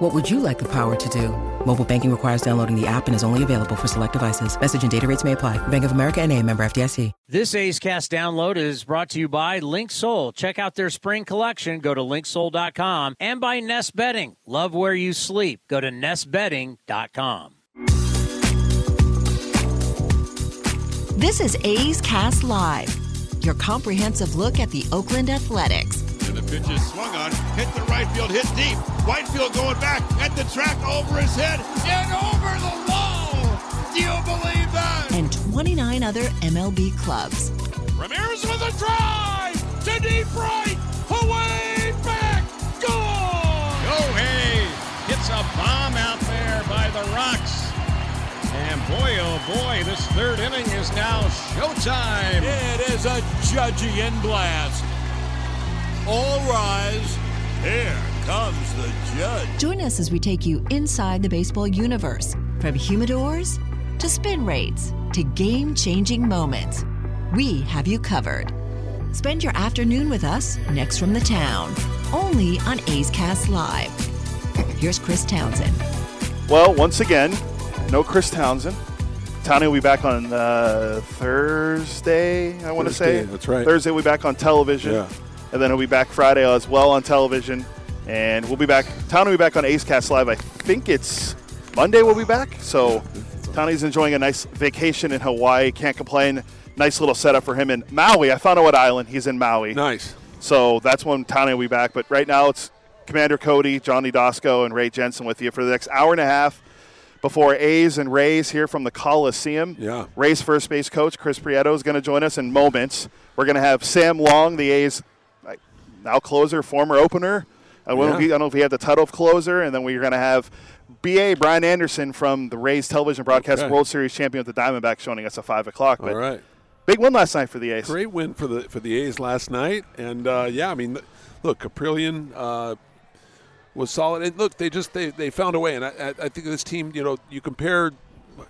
What would you like the power to do? Mobile banking requires downloading the app and is only available for select devices. Message and data rates may apply. Bank of America and a member FDIC. This A's Cast download is brought to you by Link Soul. Check out their spring collection. Go to linksoul.com and by Nest Bedding. Love where you sleep. Go to nestbedding.com. This is A's Cast Live, your comprehensive look at the Oakland Athletics. And the pitch is swung on, hit the right field, hit deep. Whitefield going back at the track over his head and over the wall. Do you believe that? And 29 other MLB clubs. Ramirez with a drive to deep right, away back, gone. Gohei hits a bomb out there by the rocks. And boy, oh boy, this third inning is now showtime. It is a judging end blast. All rise. Here comes the judge. Join us as we take you inside the baseball universe from humidors to spin rates to game changing moments. We have you covered. Spend your afternoon with us next from the town, only on A's Cast Live. Here's Chris Townsend. Well, once again, no Chris Townsend. Tony will be back on uh, Thursday, I want to say. Thursday, that's right. Thursday we'll be back on television. Yeah. And then he'll be back Friday as well on television. And we'll be back. Tony will be back on A's Cast Live. I think it's Monday we'll be back. So Tony's enjoying a nice vacation in Hawaii. Can't complain. Nice little setup for him in Maui. I found out what island. He's in Maui. Nice. So that's when Tony will be back. But right now it's Commander Cody, Johnny Doskow, and Ray Jensen with you for the next hour and a half before A's and Rays here from the Coliseum. Yeah. Rays first base coach Chris Prieto is going to join us in moments. We're going to have Sam Long, the A's now closer, former opener. I don't, know if Yeah. he, I don't know if he had the title of closer, and then we're going to have BA Brian Anderson from the Rays television broadcast Okay. World Series champion with the Diamondbacks joining us at five o'clock. But All right. big win last night for the A's. Great win for the for the A's last night, and uh, yeah, I mean, look, Kaprielian uh, was solid, and look, they just they, they found a way, and I, I I think this team, you know, you compare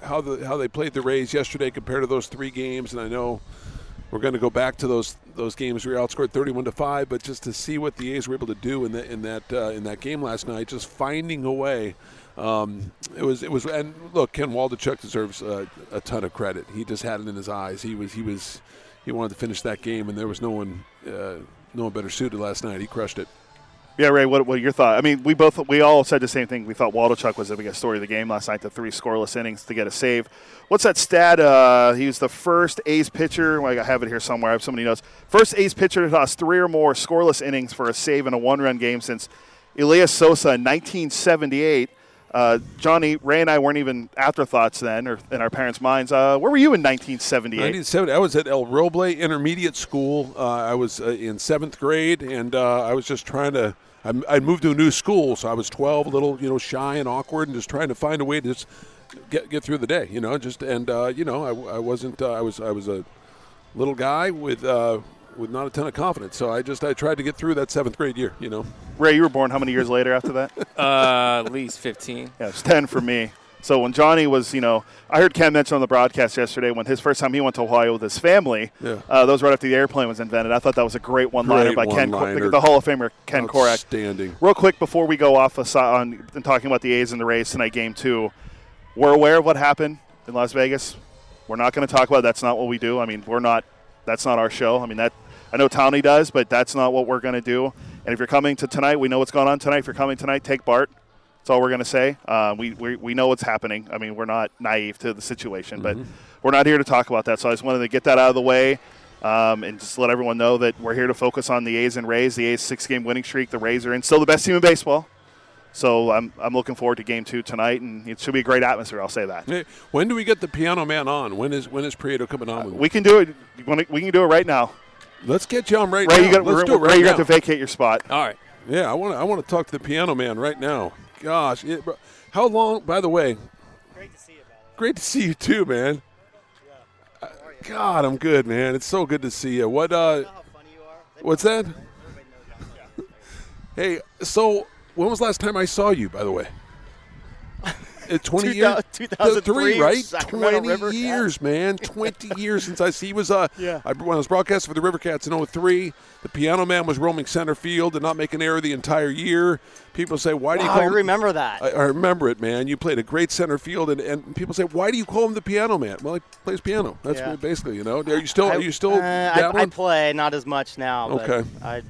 how the how they played the Rays yesterday compared to those three games, and I know we're going to go back to those those games we outscored 31 to five, but just to see what the A's were able to do in that in that uh, in that game last night, just finding a way. Um, it was it was and look, Ken Waldichuk deserves uh, a ton of credit. He just had it in his eyes. He was he was he wanted to finish that game, and there was no one uh, no one better suited last night. He crushed it. Yeah, Ray. What, what your thoughts? I mean, we both we all said the same thing. We thought Waldichuk was the biggest story of the game last night. The three scoreless innings to get a save. What's that stat? Uh, he was the first A's pitcher. Like I have it here somewhere. If somebody knows, first A's pitcher to toss three or more scoreless innings for a save in a one-run game since Elias Sosa in 1978. Uh, Johnny, Ray, and I weren't even afterthoughts then, or in our parents' minds. Uh, where were you in 1978? 1970. I was at El Roble Intermediate School. Uh, I was uh, in seventh grade, and uh, I was just trying to. I, I moved to a new school, so I was 12, a little you know shy and awkward, and just trying to find a way to just get get through the day. You know, just and uh, you know, I, I wasn't. I was I was a little guy with. With not a ton of confidence, so I just I tried to get through that seventh grade year. You know, Ray, you were born how many years later after that? Uh, at least 15. Yeah, it's 10 for me. So when Johnny was, you know, I heard Ken mention on the broadcast yesterday when his first time he went to Ohio with his family. Yeah. Uh, those right after the airplane was invented. I thought that was a great one-liner Great by Ken, one-liner. the, the Hall of Famer Ken Korach. outstanding. Real quick before we go off asi- on and talking about the A's and the Rays tonight, game two, we're aware of what happened in Las Vegas. We're not going to talk about. It. That's not what we do. I mean, we're not. That's not our show. I mean that. I know Tony does, but that's not what we're going to do. And if you're coming to tonight, we know what's going on tonight. If you're coming tonight, take BART. That's all we're going to say. Uh, we, we, we know what's happening. I mean, we're not naive to the situation, but we're not here to talk about that. So I just wanted to get that out of the way um, and just let everyone know that we're here to focus on the A's and Rays. The A's six game winning streak. The Rays are in still the best team in baseball. So I'm, I'm looking forward to game two tonight, and it should be a great atmosphere. I'll say that. When do we get the piano man on? When is when is Prieto coming on? with We can do it. We can do it right now. Let's get you on right Ray, now. you got, Let's do it Ray, right you now. got to vacate your spot. All right. Yeah, I want to. I want to talk to the piano man right now. Gosh, it, how long? By the way, great to see you. Great to see you too, man. Yeah. God, I'm good, man. It's so good to see you. What? uh What's that? hey, so when was the last time I saw you? By the way. Uh, 20 Two years, thou- 2003, right? Sacramento 20 River years, man. 20 years since I see. He was uh, Yeah. I, when I was broadcasting for the River Cats in 03, the Piano Man was roaming center field and not make an error the entire year. People say, "Why do you Wow, call I him-" remember that. I, I remember it, man. You played a great center field, and, and people say, "Why do you call him the Piano Man?" Well, he plays piano. That's Yeah. basically, you know. Are you still? I- are you still uh, I, I play not as much now. But Okay. I,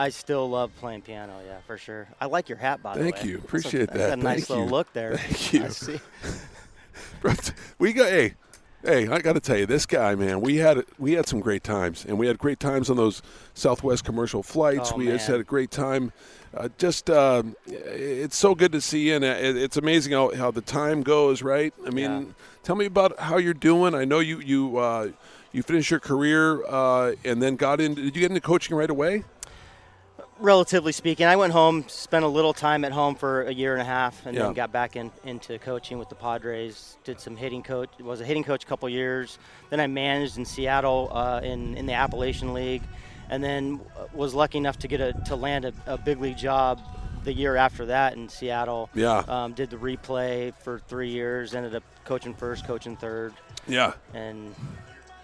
I still love playing piano. Yeah, for sure. I like your hat, by the way. Thank you. A- Appreciate that's that. A nice Thank little you. look there. Thank you. I see. We got hey, hey, I got to tell you, this guy, man, we had we had some great times, and we had great times on those Southwest commercial flights. Oh, we just had a great time. Uh, just um it's so good to see you, and uh, it's amazing how, how the time goes. Right? I mean, Yeah. tell me about how you're doing. I know you you uh, you finished your career uh, and then got in Did you get into coaching right away? Relatively speaking, I went home, spent a little time at home for a year and a half, and Yeah. then got back in, into coaching with the Padres. Did some hitting coach, was a hitting coach a couple years. Then I managed in Seattle uh, in in the Appalachian League, and then was lucky enough to get a to land a, a big league job the year after that in Seattle. Yeah. Um, did the replay for three years. Ended up coaching first, coaching third, Yeah. and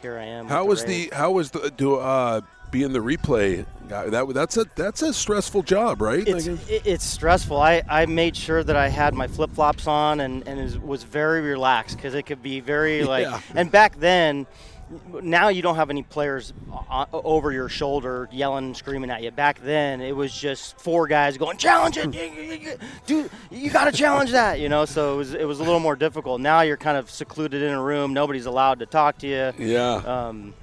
here I am. How was Rays. the how was the do uh, being the replay guy? That that's a that's a stressful job, right? It's, it's stressful. I, I made sure that I had my flip flops on and, and was very relaxed because it could be very like. Yeah. And back then, now you don't have any players over your shoulder yelling and screaming at you. Back then, it was just four guys going challenge it, dude. You got to challenge that, you know. So it was it was a little more difficult. Now you're kind of secluded in a room. Nobody's allowed to talk to you. yeah. Um,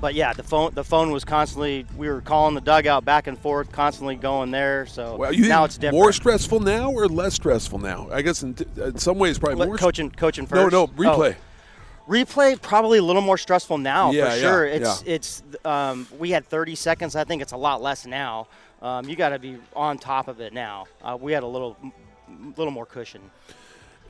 but yeah, the phone the phone was constantly. We were calling the dugout back and forth, constantly going there. So Well, now it's different. more stressful now or less stressful now? I guess in, in some ways probably What, more. coaching coaching first. no, no replay. replay probably a little more stressful now Yeah, for yeah, sure. It's yeah. it's um, we had 30 seconds. I think it's a lot less now. Um, you got to be on top of it now. Uh, we had a little little more cushion.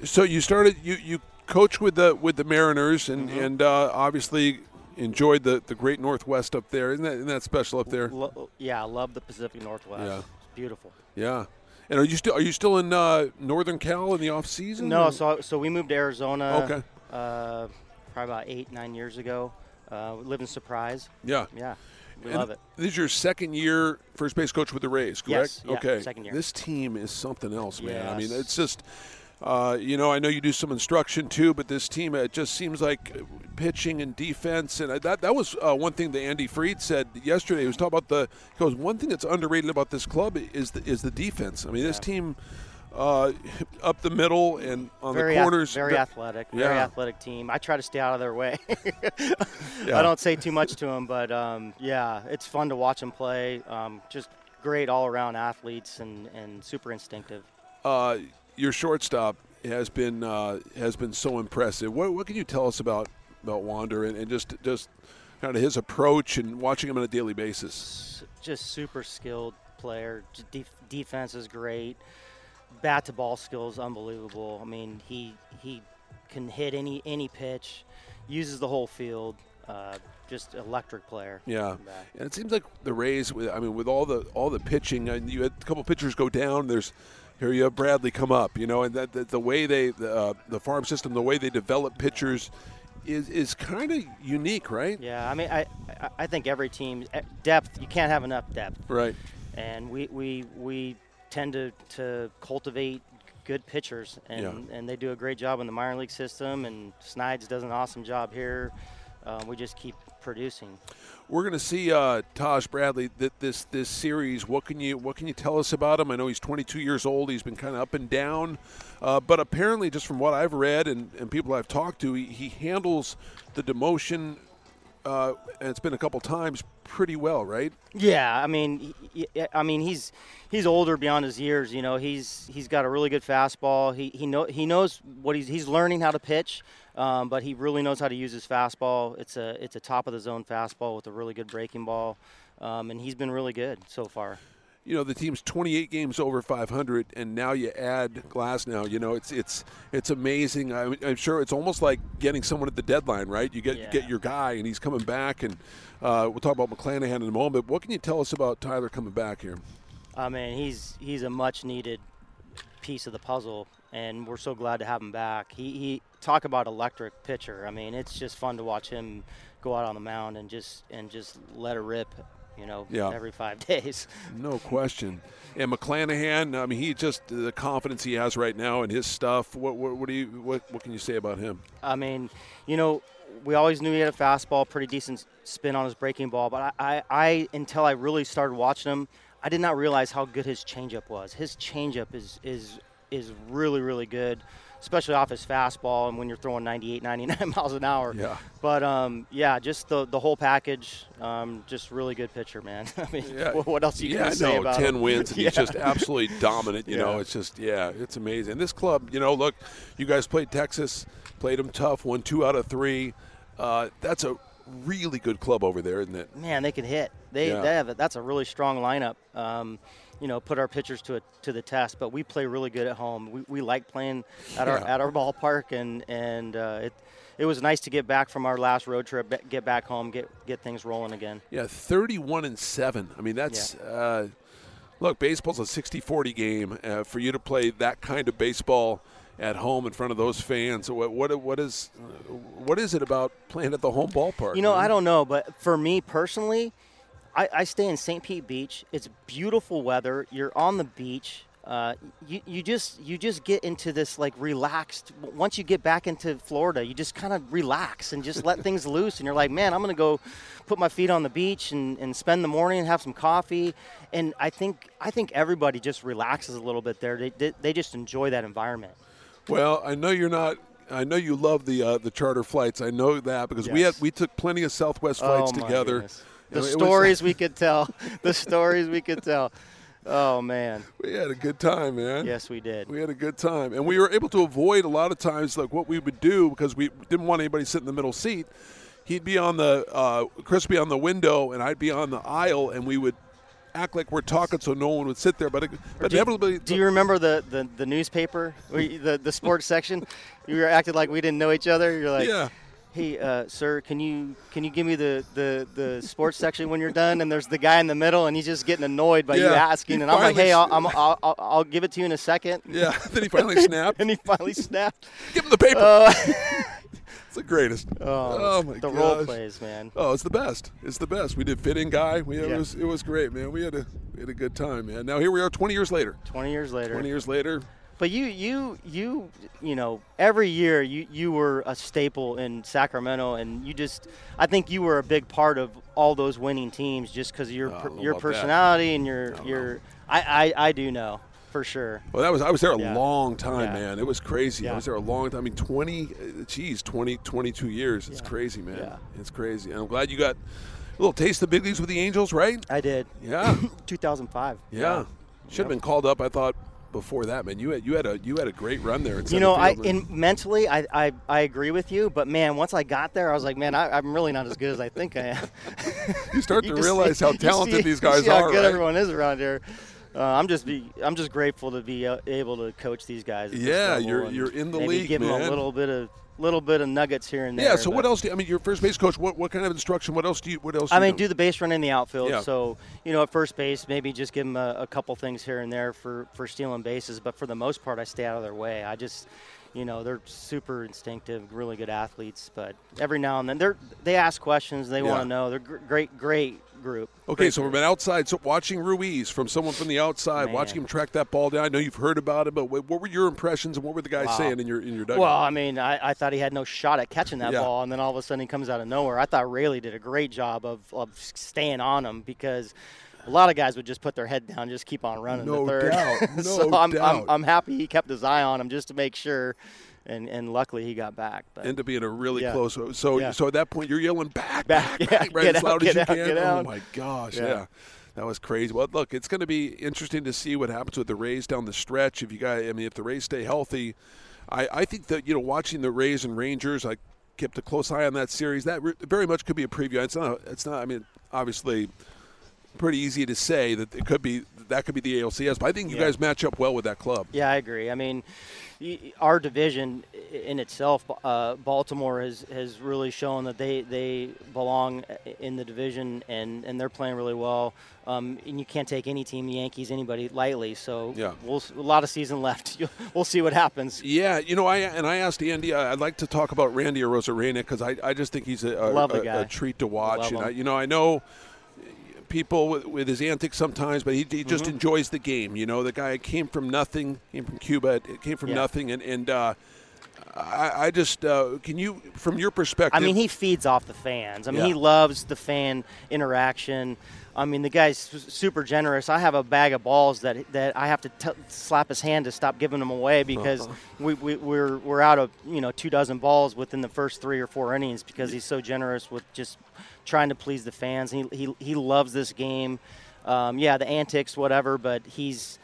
So you started you you coach with the with the Mariners and Mm-hmm. and uh, obviously enjoyed the, the Great Northwest up there. Isn't that, isn't that special up there? Lo- yeah, I love the Pacific Northwest. Yeah. It's beautiful. Yeah. And are you still are you still in uh, Northern Cal in the off season? No, or- so so we moved to Arizona. Okay. Uh, probably about eight nine years ago. Uh, we live in Surprise. yeah. Yeah, we And love it. This is your second year first base coach with the Rays, correct? Yes, yeah, okay. second year. This team is something else, man. Yes. I mean, it's just, uh, you know, I know you do some instruction too, but this team, it just seems like pitching and defense, and that that was uh, one thing that Andy Freed said yesterday. He was talking about the. He goes, one thing that's underrated about this club is the is the defense. I mean, this team. Uh, up the middle and on very the ath- corners. very ve- athletic, very athletic team. I try to stay out of their way. Yeah. I don't say too much to them, but um, yeah, it's fun to watch them play. Um, just great all-around athletes and, and super instinctive. uh, your shortstop has been uh, has been so impressive. What, what can you tell us about about Wander and, and just just kind of his approach and watching him on a daily basis? Just super skilled player. Def- defense is great. Bat to ball skills unbelievable. I mean, he he can hit any any pitch, uses the whole field. Uh, just electric player. Yeah, and it seems like the Rays. With I mean, with all the all the pitching, and you had a couple pitchers go down. There's here you have Bradley come up. You know, and that, that the way they the, uh, the farm system, the way they develop pitchers, is is kind of unique, right? Yeah, I mean, I I- think every team eh, depth. You can't have enough depth, Right. and we we we tend to to cultivate good pitchers, and Yeah. and they do a great job in the minor league system. And Snides does an awesome job here. Um, we just keep producing. We're going to see uh, Taj Bradley th- this this series. What can you what can you tell us about him? I know he's 22 years old. He's been kind of up and down, uh, but apparently, just from what I've read and, and people I've talked to, he, he handles the demotion. Uh, and it's been a couple times pretty well, right? Yeah, I mean, y- I mean, he's he's older beyond his years. You know, he's he's got a really good fastball. He he know he knows what he's he's learning how to pitch, um, but he really knows how to use his fastball. It's a it's a top of the zone fastball with a really good breaking ball, um, and he's been really good so far. you know the team's 28 games over 500, and now you add Glasnow you know it's it's it's amazing. I, I'm sure it's almost like getting someone at the deadline, right? You get Yeah. get your guy, and he's coming back, and uh, we'll talk about McClanahan in a moment. What can you tell us about Tyler coming back here? I mean, he's he's a much needed piece of the puzzle, and we're so glad to have him back. He, he talk about electric pitcher. I mean, it's just fun to watch him go out on the mound and just and just let it rip. You know, Yeah. every five days. No question. And McClanahan, I mean, he just the confidence he has right now in his stuff. What what, what do you what, what can you say about him? I mean, you know, we always knew he had a fastball, pretty decent spin on his breaking ball. But I, I, I until I really started watching him, I did not realize how good his changeup was. His changeup is is is really really good, especially off his fastball and when you're throwing 98, 99 miles an hour. Yeah. But um, yeah, just the the whole package, um, just really good pitcher, man. I mean, Yeah. what, else you yeah, can say no, about ten him? wins, and Yeah. he's just absolutely dominant. You know, it's just yeah, it's amazing. This club, you know, look, you guys played Texas, played them tough, won two out of three. Uh, that's a really good club over there, isn't it? man, they can hit. They, Yeah. they have a, that's a really strong lineup. Um, you know, put our pitchers to a, to the test, but we play really good at home. We, we like playing at our at our ballpark, and and uh, it it was nice to get back from our last road trip, get back home, get get things rolling again. Yeah, thirty-one and seven. I mean, that's uh, look, baseball's a 60-40 game. Uh, for you to play that kind of baseball at home in front of those fans, what what what is what is it about playing at the home ballpark? You know, man? I don't know, but for me personally, I, I stay in St. Pete Beach. It's beautiful weather. You're on the beach. Uh, you, you just you just get into this like relaxed. Once you get back into Florida, you just kind of relax and just let things loose. And you're like, man, I'm gonna go put my feet on the beach and, and spend the morning and have some coffee. And I think I think everybody just relaxes a little bit there. They they, they just enjoy that environment. Well, I know you're not. I know you love the uh, the charter flights. I know that because we had we took plenty of Southwest flights oh, together. goodness. The was- stories we could tell. The stories we could tell. Oh man. We had a good time, man. Yes, we did. We had a good time, and we were able to avoid a lot of times like what we would do because we didn't want anybody sitting in the middle seat. He'd be on the uh, Chris be on the window, and I'd be on the aisle, and we would act like we're talking so no one would sit there. But it, but do, inevitably, do you remember the, the, the newspaper, the the sports section? You were acting like we didn't know each other. You're like, Yeah. Hey, uh, sir, can you can you give me the, the, the sports section when you're done? And there's the guy in the middle, and he's just getting annoyed by you asking. And I'm like, hey, I'll, I'll, I'll, I'll give it to you in a second. yeah. then he finally snapped. and he finally snapped. Give him the paper. Uh, it's the greatest. oh, my god. the gosh. role plays, man. Oh, it's the best. It's the best. We did fitting guy. We, it Yeah. was it was great, man. We had a we had a good time, man. Now here we are, 20 years later. 20 years later. 20 years later. But you, you, you, you know, every year you, you were a staple in Sacramento, and you just, I think you were a big part of all those winning teams just because of your per- your about that. personality and your I your. I, I, I do know for sure. Well, that was I was there a Yeah. long time, Yeah. man. It was crazy. I was there a long time. I mean, 20, uh, geez, 20, 22 years. It's Yeah. crazy, man. Yeah. It's crazy. And I'm glad you got a little taste of the big leagues with the Angels, right? I did. Yeah. 2005. yeah. Should have been called up. I thought before that, man. You had you had a you had a great run there. You know, I in mentally, I, I, I agree with you, but man, once I got there, I was like, man, I, I'm really not as good as I think I am. you start to realize see- how talented see- these you guys see how are. good right? everyone is around here. Uh, I'm just be I'm just grateful to be uh, able to coach these guys. Yeah, you're- you're in the maybe league, give them man. a little bit of little bit of nuggets here and there. Yeah. So what else? Do you, I mean, you're first base coach. What what kind of instruction? What else do you? What else? I do you mean, do the base run in the outfield. Yeah. So you know, at first base, maybe just give them a, a couple things here and there for for stealing bases. But for the most part, I stay out of their way. I just, you know, they're super instinctive, really good athletes. But every now and then, they're they ask questions. They Yeah. want to know. They're gr- great, great group. Okay, Great so group. from an outside, so watching Ruiz from someone from the outside, Man. watching him track that ball down. I know you've heard about it, but what what were your impressions and what were the guys Wow. saying in your in your dugout? Well, I mean, I, I thought he had no shot at catching that Yeah. ball, and then all of a sudden he comes out of nowhere. I thought Raley did a great job of, of staying on him because a lot of guys would just put their head down, and just keep on running. No the third. doubt. No so I'm, doubt. I'm, I'm happy he kept his eye on him just to make sure, and, and luckily he got back. But End up being a really Yeah. close. So Yeah. so at that point you're yelling back, Back, back, yeah, right get as loud as you out, can. get Oh my gosh, yeah. Yeah. That was crazy. Well, look, it's going to be interesting to see what happens with the Rays down the stretch. If you guys, I mean, if the Rays stay healthy, I, I think that you know, watching the Rays and Rangers, I kept a close eye on that series. That re- very much could be a preview. It's not. It's not. I mean, obviously, pretty easy to say that it could be that could be the ALCS. But I think you Yeah. guys match up well with that club. Yeah, I agree. I mean, our division in itself, uh, Baltimore has, has really shown that they, they belong in the division and, and they're playing really well. Um, and you can't take any team, the Yankees, anybody lightly. So Yeah. we'll, a lot of season left. we'll see what happens. Yeah, you know, I and I asked Andy. I'd like to talk about Randy Arozarena because I, I just think he's a, a, a- a treat to watch. Love and. I, you know, I know people with, with his antics sometimes, but he, he just Mm-hmm. enjoys the game. You know, the guy came from nothing, came from Cuba, it came from Yeah. nothing, and and uh, I, I just uh, can you, from your perspective. I mean, he feeds off the fans. I mean, Yeah. he loves the fan interaction. I mean, the guy's super generous. I have a bag of balls that that I have to t- slap his hand to stop giving them away because Uh-huh. we, we, we're we're out of you know two dozen balls within the first three or four innings because he's so generous with just trying to please the fans. He he, he loves this game. Um, yeah, the antics, whatever, but he's.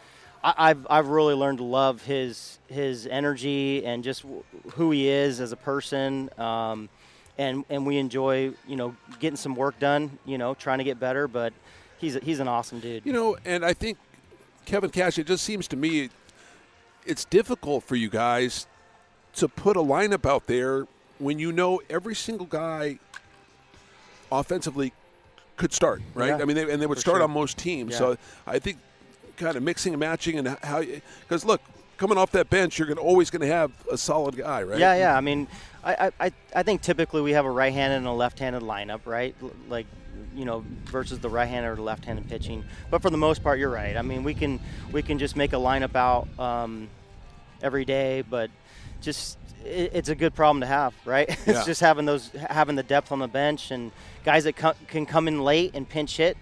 I- I've I've really learned to love his his energy and just who he is as a person. Um, and and we enjoy you know getting some work done. You know, trying to get better. But he's he's an awesome dude. You know, and I think Kevin Cash. It just seems to me it's difficult for you guys to put a lineup out there when you know every single guy offensively could start, right? Yeah, I mean, they, and they would start sure. on most teams. Yeah. So I think kind of mixing and matching and how because look, coming off that bench, you're going always going to have a solid guy, right? Yeah, yeah. I mean, I, I, I- I think typically we have a right-handed and a left-handed lineup, right? Like, you know, versus the right-handed or left-handed pitching. But for the most part, you're right. I mean, we can we can just make a lineup out um, every day, but just it, it's a good problem to have, right? Yeah. it's just having those having the depth on the bench and guys that co- can come in late and pinch hit.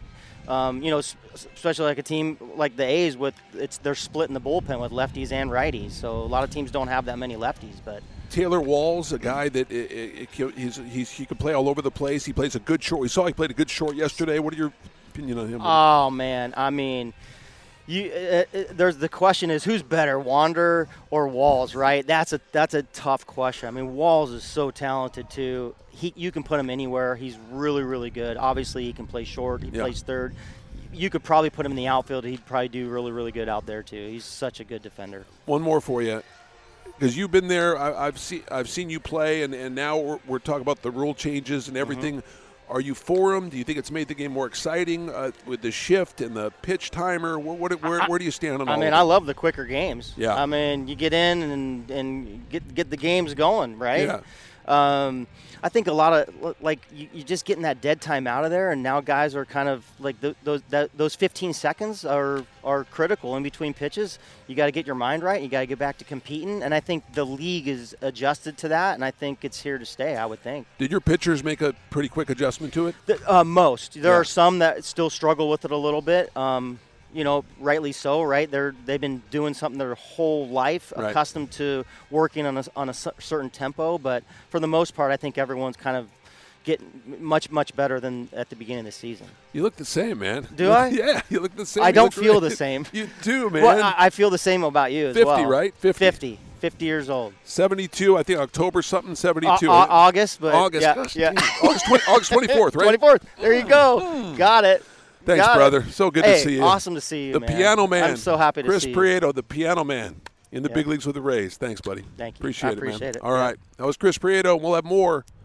Um, you know, especially like a team like the A's with it's they're splitting the bullpen with lefties and righties. So a lot of teams don't have that many lefties, but. Taylor Walls, a guy that i i i he's, he's, he can play all over the place. He plays a good short. We saw he played a good short yesterday. What are your opinion on him? Oh man, I mean, you. Uh, uh, there's the question is who's better, Wander or Walls, right? That's a that's a tough question. I mean, Walls is so talented too. He you can put him anywhere. He's really really good. Obviously, he can play short. He Yeah. plays third. You could probably put him in the outfield. He'd probably do really really good out there too. He's such a good defender. One more for you, because you've been there. I, I've seen I've seen you play, and, and now we're, we're talking about the rule changes and everything. Mm-hmm. Are you for them? Do you think it's made the game more exciting uh, with the shift and the pitch timer? What, what, where, where do you stand on that? I all mean, I love the quicker games. Yeah. I mean, you get in and and get get the games going, right? Yeah. Um, I think a lot of like you, are just getting that dead time out of there, and now guys are kind of like th- those that, those 15 seconds are are critical in between pitches. You got to get your mind right. You got to get back to competing, and I think the league is adjusted to that, and I think it's here to stay. I would think. Did your pitchers make a pretty quick adjustment to it? The, uh, most. There Yeah. are some that still struggle with it a little bit. Um, you know, rightly so, right? They're they've been doing something their whole life, Right. accustomed to working on a on a certain tempo. But for the most part, I think everyone's kind of getting much much better than at the beginning of the season. You look the same, man. Do I? Yeah, you look the same. I You don't feel great. the same. You do, man. Well, I, I feel the same about you as 50, well. right? 50. 50. 50 years old. 72, I think October something, 72. Au- au- August, but August, yeah, gosh, yeah. August, 20, August 24th, right? 24th. There you go. Hmm. Got it. Thanks, Got it. brother. So good Hey, to see you. Awesome to see you, The man. piano man. I'm so happy to Chris see you. Chris Prieto, the piano man in the Yeah. big leagues with the Rays. Thanks, buddy. Thank you. Appreciate I it, man. appreciate it. All right. That was Chris Prieto. We'll have more.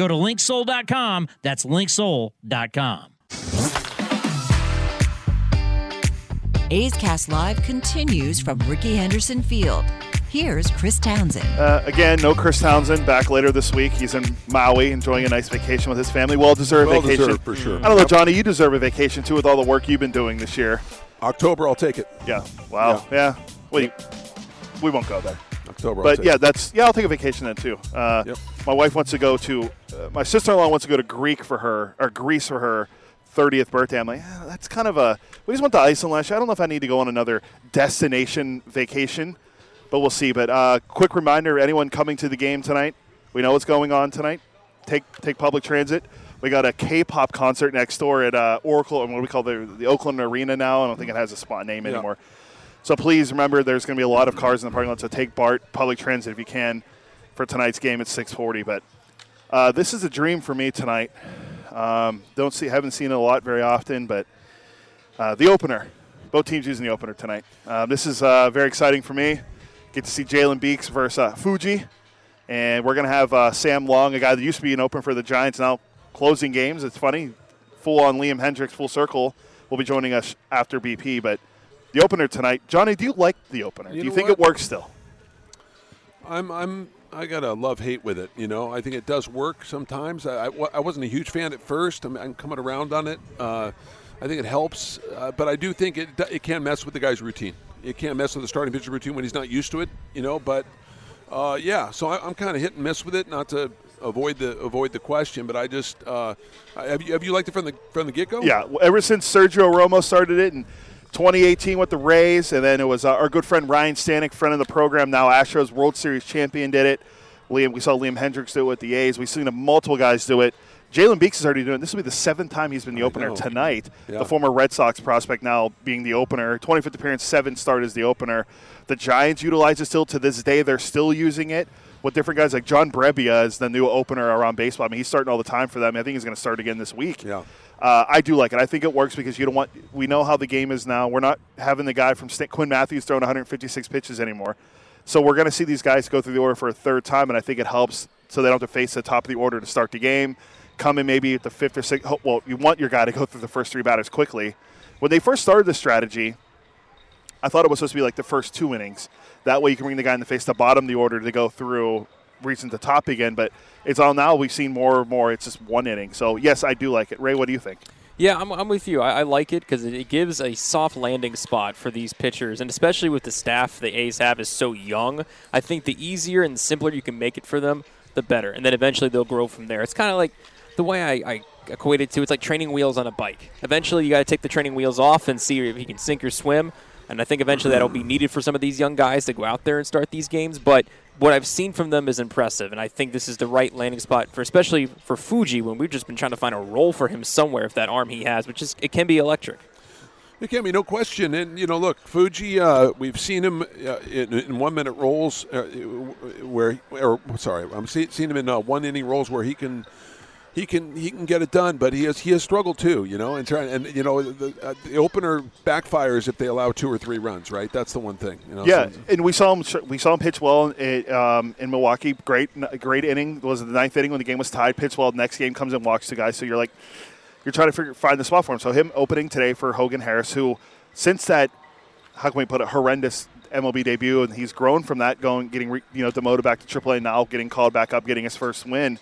Go to linksoul.com. That's linksoul.com. A's Cast Live continues from Ricky Henderson Field. Here's Chris Townsend. Uh, again, no Chris Townsend back later this week. He's in Maui enjoying a nice vacation with his family. Well deserved Well vacation. deserved, for sure. I don't know, Johnny, you deserve a vacation too with all the work you've been doing this year. October, I'll take it. Yeah. Wow. Yeah. Well, you- we won't go there. October, But yeah, that's yeah. I'll take a vacation then too. Uh, Yep. My wife wants to go to. Uh, my sister-in-law wants to go to Greek for her or Greece for her 30th birthday. I'm like, eh, that's kind of a. We just went to Iceland last year. I don't know if I need to go on another destination vacation, but we'll see. But uh, quick reminder: anyone coming to the game tonight, we know what's going on tonight. Take take public transit. We got a K-pop concert next door at uh, Oracle, and what do we call the the Oakland Arena now. I don't think it has a spot name Yeah. anymore. So please remember, there's going to be a lot of cars in the parking lot. So take BART public transit if you can for tonight's game at 6:40. But uh, this is a dream for me tonight. Um, don't see, haven't seen it a lot very often, but uh, the opener. Both teams using the opener tonight. Uh, this is uh, very exciting for me. Get to see Jalen Beeks versus uh, Fuji, and we're going to have uh, Sam Long, a guy that used to be an opener for the Giants, now closing games. It's funny, full on Liam Hendriks, full circle, will be joining us after BP. But the opener tonight, Johnny, do you like the opener? You do you think what? it works still? I'm I'm I got a love hate with it. You know, I think it does work sometimes. I, I, I wasn't a huge fan at first. I'm, I'm coming around on it. Uh, I think it helps, uh, but I do think it it can mess with the guy's routine. It can mess with the starting pitcher routine when he's not used to it. You know, but uh, yeah. So I, I'm kind of hit and miss with it. Not to avoid the avoid the question, but I just uh, have you have you liked it from the from the get go? Yeah, well, ever since Sergio Romo started it in 2018 with the Rays, and then it was uh, our good friend Ryan Stanek, friend of the program, now Astros World Series champion, did it. Liam, we saw Liam Hendriks do it with the A's. We've seen multiple guys do it. Jalen Beeks is already doing it. This will be the seventh time he's been the I opener know. tonight. Yeah. The former Red Sox prospect now being the opener. 25th appearance, seventh start as the opener. The Giants utilize it still to this day. They're still using it with different guys like John Brebbia is the new opener around baseball. I mean, he's starting all the time for them. I think he's going to start again this week. Yeah. Uh, I do like it. I think it works because you don't want. We know how the game is now. We're not having the guy from St- Quinn Mathews throwing 156 pitches anymore. So we're going to see these guys go through the order for a third time, and I think it helps so they don't have to face the top of the order to start the game. Come in maybe at the fifth or sixth. Well, you want your guy to go through the first three batters quickly. When they first started the strategy, I thought it was supposed to be like the first two innings. That way you can bring the guy in the face the bottom of the order to go through, reaching to top again. But it's all now we've seen more and more. It's just one inning. So yes, I do like it. Ray, what do you think? Yeah, I'm, I'm with you. I, I like it because it, gives a soft landing spot for these pitchers, and especially with the staff the A's have is so young. I think the easier and simpler you can make it for them, the better, and then eventually they'll grow from there. It's kind of like the way I, I equate it to. It's like training wheels on a bike. Eventually, you got to take the training wheels off and see if you can sink or swim. And I think eventually that'll be needed for some of these young guys to go out there and start these games. But what I've seen from them is impressive, and I think this is the right landing spot for, especially for Fuji, when we've just been trying to find a role for him somewhere. If that arm he has, which is it can be electric. It can be no question, and you know, look, Fuji. Uh, we've seen him uh, in, in one minute rolls, uh, where, or sorry, I'm see, seen him in uh, one inning rolls where he can, he can, he can get it done. But he has, he has struggled too, you know, and trying, and you know, the, uh, the opener backfires if they allow two or three runs, right? That's the one thing, you know. Yeah, so- and we saw him. We saw him pitch well in, um, in Milwaukee. Great, great inning. Was the ninth inning when the game was tied? Pitch well. Next game comes and walks the guys. So you're like, you're trying to figure, find the spot for him. So him opening today for Hogan Harris, who since that, how can we put it, horrendous MLB debut, and he's grown from that, going getting re, you know demoted back to AAA now, getting called back up, getting his first win.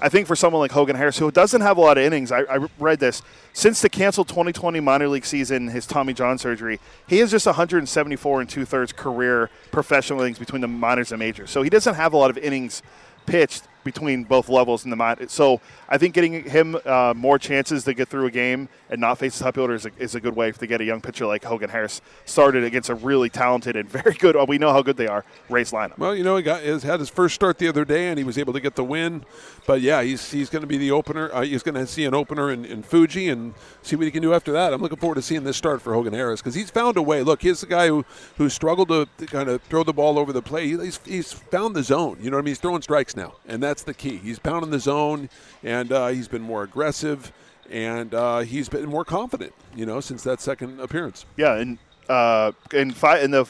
I think for someone like Hogan Harris, who doesn't have a lot of innings, I, I read this since the canceled 2020 minor league season, his Tommy John surgery, he has just 174 and two thirds career professional innings between the minors and majors. So he doesn't have a lot of innings pitched between both levels in the minor. So I think getting him uh, more chances to get through a game and not face the top order is a, is a good way to get a young pitcher like Hogan Harris started against a really talented and very good. Well, we know how good they are. Race lineup. Well, you know, he got has had his first start the other day, and he was able to get the win. But yeah, he's he's going to be the opener. Uh, he's going to see an opener in, in Fuji and see what he can do after that. I'm looking forward to seeing this start for Hogan Harris because he's found a way. Look, he's the guy who who struggled to, kind of throw the ball over the plate. He- He's he's found the zone. You know what I mean? He's throwing strikes now, and that's the key. He's pounding the zone, and uh, he's been more aggressive, and uh, he's been more confident. You know, since that second appearance. Yeah, and uh, in five in the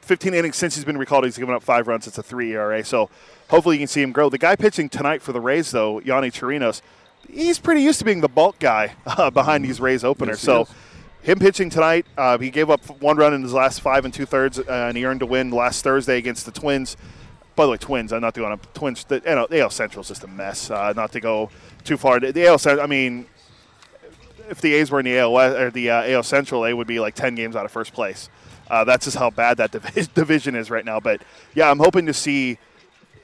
15 innings since he's been recalled, he's given up five runs. It's a three ERA. So hopefully you can see him grow. The guy pitching tonight for the Rays, though, Yonny Chirinos, he's pretty used to being the bulk guy uh, behind these Rays openers. Yes, so. is. Him pitching tonight, uh, he gave up one run in his last five and two thirds, uh, and he earned a win last Thursday against the Twins. By the way, Twins. I'm not doing a Twins. The, the AL Central is just a mess. Uh, not to go too far. The AL Central. I mean, if the A's were in the AL or the uh, AL Central, they would be like 10 games out of first place. Uh, that's just how bad that divi- division is right now. But yeah, I'm hoping to see